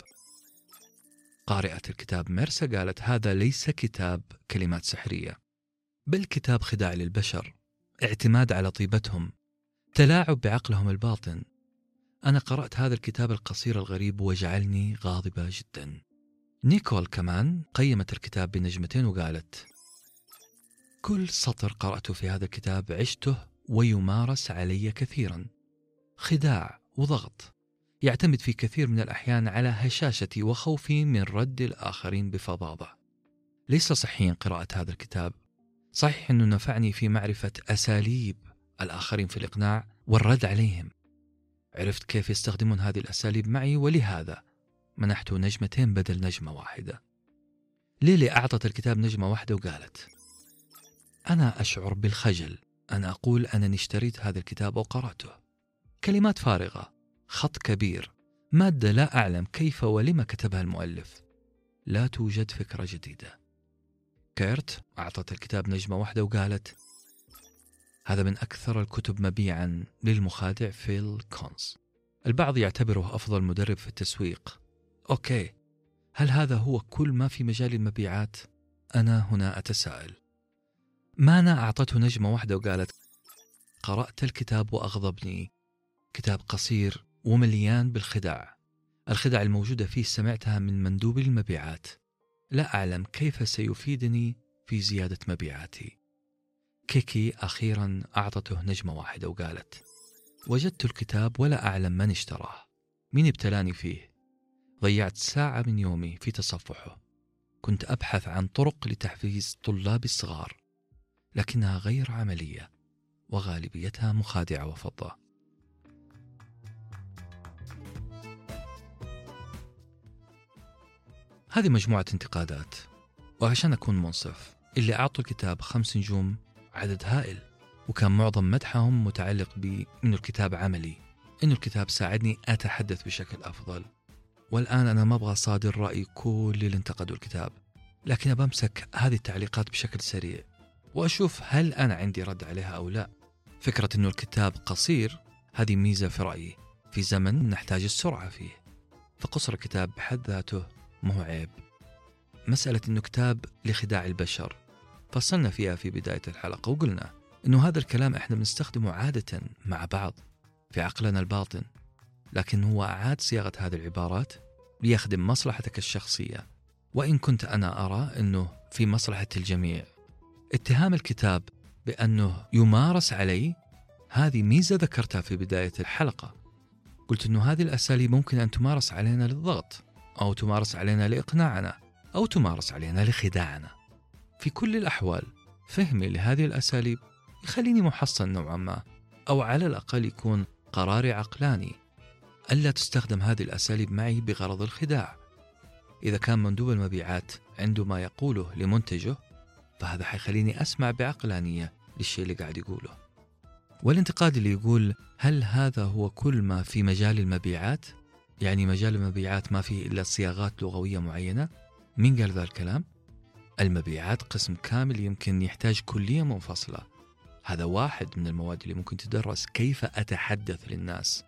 قارئة الكتاب ميرسا قالت هذا ليس كتاب كلمات سحرية بل كتاب خداع للبشر اعتماد على طيبتهم تلاعب بعقلهم الباطن. أنا قرأت هذا الكتاب القصير الغريب وجعلني غاضبة جدا. نيكول كمان قيمت الكتاب بنجمتين وقالت كل سطر قرأته في هذا الكتاب عشته ويمارس علي كثيرا. خداع وضغط يعتمد في كثير من الأحيان على هشاشتي وخوفي من رد الآخرين بفظاظة. ليس صحيا قراءة هذا الكتاب. صحيح أنه نفعني في معرفة أساليب الآخرين في الإقناع والرد عليهم. عرفت كيف يستخدمون هذه الأساليب معي ولهذا منحته نجمتين بدل نجمة واحدة. ليلي أعطت الكتاب نجمة واحدة وقالت أنا أشعر بالخجل أن أقول أنني اشتريت هذا الكتاب وقرأته. كلمات فارغة خط كبير مادة لا أعلم كيف ولم كتبها المؤلف. لا توجد فكرة جديدة. كيرت أعطت الكتاب نجمة واحدة وقالت هذا من أكثر الكتب مبيعا للمخادع فيل جونز. البعض يعتبره أفضل مدرب في التسويق. okay. هل هذا هو كل ما في مجال المبيعات؟ أنا هنا أتساءل. مانا أعطته نجمة واحدة وقالت قرأت الكتاب وأغضبني. كتاب قصير ومليان بالخداع. الخدع الموجودة فيه سمعتها من مندوب المبيعات. لا أعلم كيف سيفيدني في زيادة مبيعاتي. كيكي أخيرا أعطته نجمة واحدة وقالت وجدت الكتاب ولا أعلم من اشتراه. مين ابتلاني فيه؟ ضيعت ساعة من يومي في تصفحه. كنت أبحث عن طرق لتحفيز طلابي الصغار لكنها غير عملية وغالبيتها مخادعة وفضة. هذه مجموعة انتقادات وعشان أكون منصف اللي أعطوا الكتاب خمس نجوم عدد هائل وكان معظم مدحهم متعلق بأنه الكتاب عملي أنه الكتاب ساعدني أتحدث بشكل أفضل. والآن أنا ما أبغى صادر رأي كل اللي انتقدوا الكتاب لكن بمسك هذه التعليقات بشكل سريع وأشوف هل أنا عندي رد عليها أو لا. فكرة أنه الكتاب قصير هذه ميزة في رأيي في زمن نحتاج السرعة فيه. فقصر الكتاب بحد ذاته مو عيب. مسألة أنه كتاب لخداع البشر. فصلنا فيها في بداية الحلقة وقلنا أنه هذا الكلام إحنا بنستخدمه عادة مع بعض في عقلنا الباطن. لكن هو أعاد صياغة هذه العبارات ليخدم مصلحتك الشخصية. وإن كنت أنا أرى أنه في مصلحة الجميع. اتهام الكتاب بأنه يمارس علي هذه ميزة ذكرتها في بداية الحلقة. قلت أنه هذه الأساليب ممكن أن تمارس علينا للضغط. أو تمارس علينا لإقناعنا أو تمارس علينا لخداعنا. في كل الأحوال فهمي لهذه الأساليب يخليني محصن نوعا ما أو على الأقل يكون قراري عقلاني. ألا تستخدم هذه الأساليب معي بغرض الخداع. إذا كان مندوب المبيعات عنده ما يقوله لمنتجه فهذا حيخليني أسمع بعقلانية للشيء اللي قاعد يقوله. والانتقاد اللي يقول هل هذا هو كل ما في مجال المبيعات؟ يعني مجال المبيعات ما فيه إلا صياغات لغوية معينة. مين قال ذا الكلام؟ المبيعات قسم كامل يمكن يحتاج كلية منفصلة. هذا واحد من المواد اللي ممكن تدرس كيف أتحدث للناس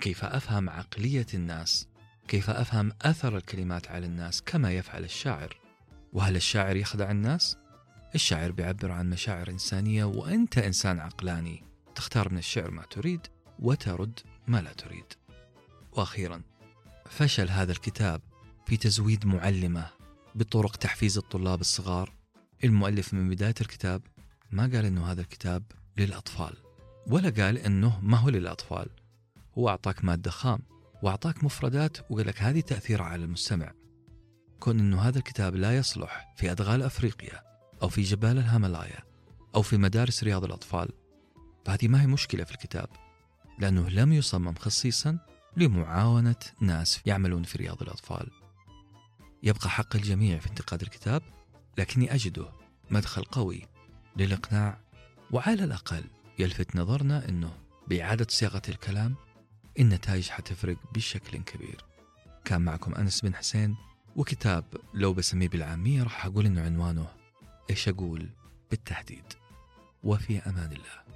كيف أفهم عقلية الناس كيف أفهم أثر الكلمات على الناس كما يفعل الشاعر. وهل الشاعر يخدع الناس؟ الشاعر بيعبر عن مشاعر إنسانية وأنت إنسان عقلاني. تختار من الشعر ما تريد وترد ما لا تريد. وأخيرا فشل هذا الكتاب في تزويد معلمة بطرق تحفيز الطلاب الصغار. المؤلف من بداية الكتاب ما قال أنه هذا الكتاب للأطفال ولا قال أنه ما هو للأطفال. هو أعطاك مادة خام وأعطاك مفردات وقال لك هذه تأثيرها على المستمع. كون أنه هذا الكتاب لا يصلح في أدغال أفريقيا أو في جبال الهيمالايا أو في مدارس رياض الأطفال فهذه ما هي مشكلة في الكتاب لأنه لم يصمم خصيصا لمعاونة ناس يعملون في رياض الأطفال. يبقى حق الجميع في انتقاد الكتاب لكني أجده مدخل قوي للإقناع وعلى الأقل يلفت نظرنا أنه بإعادة صياغة الكلام النتائج حتفرق بشكل كبير. كان معكم أنس بن حسين وكتاب لو بسميه بالعامية راح أقول إنه عنوانه إيش أقول بالتحديد. وفي أمان الله.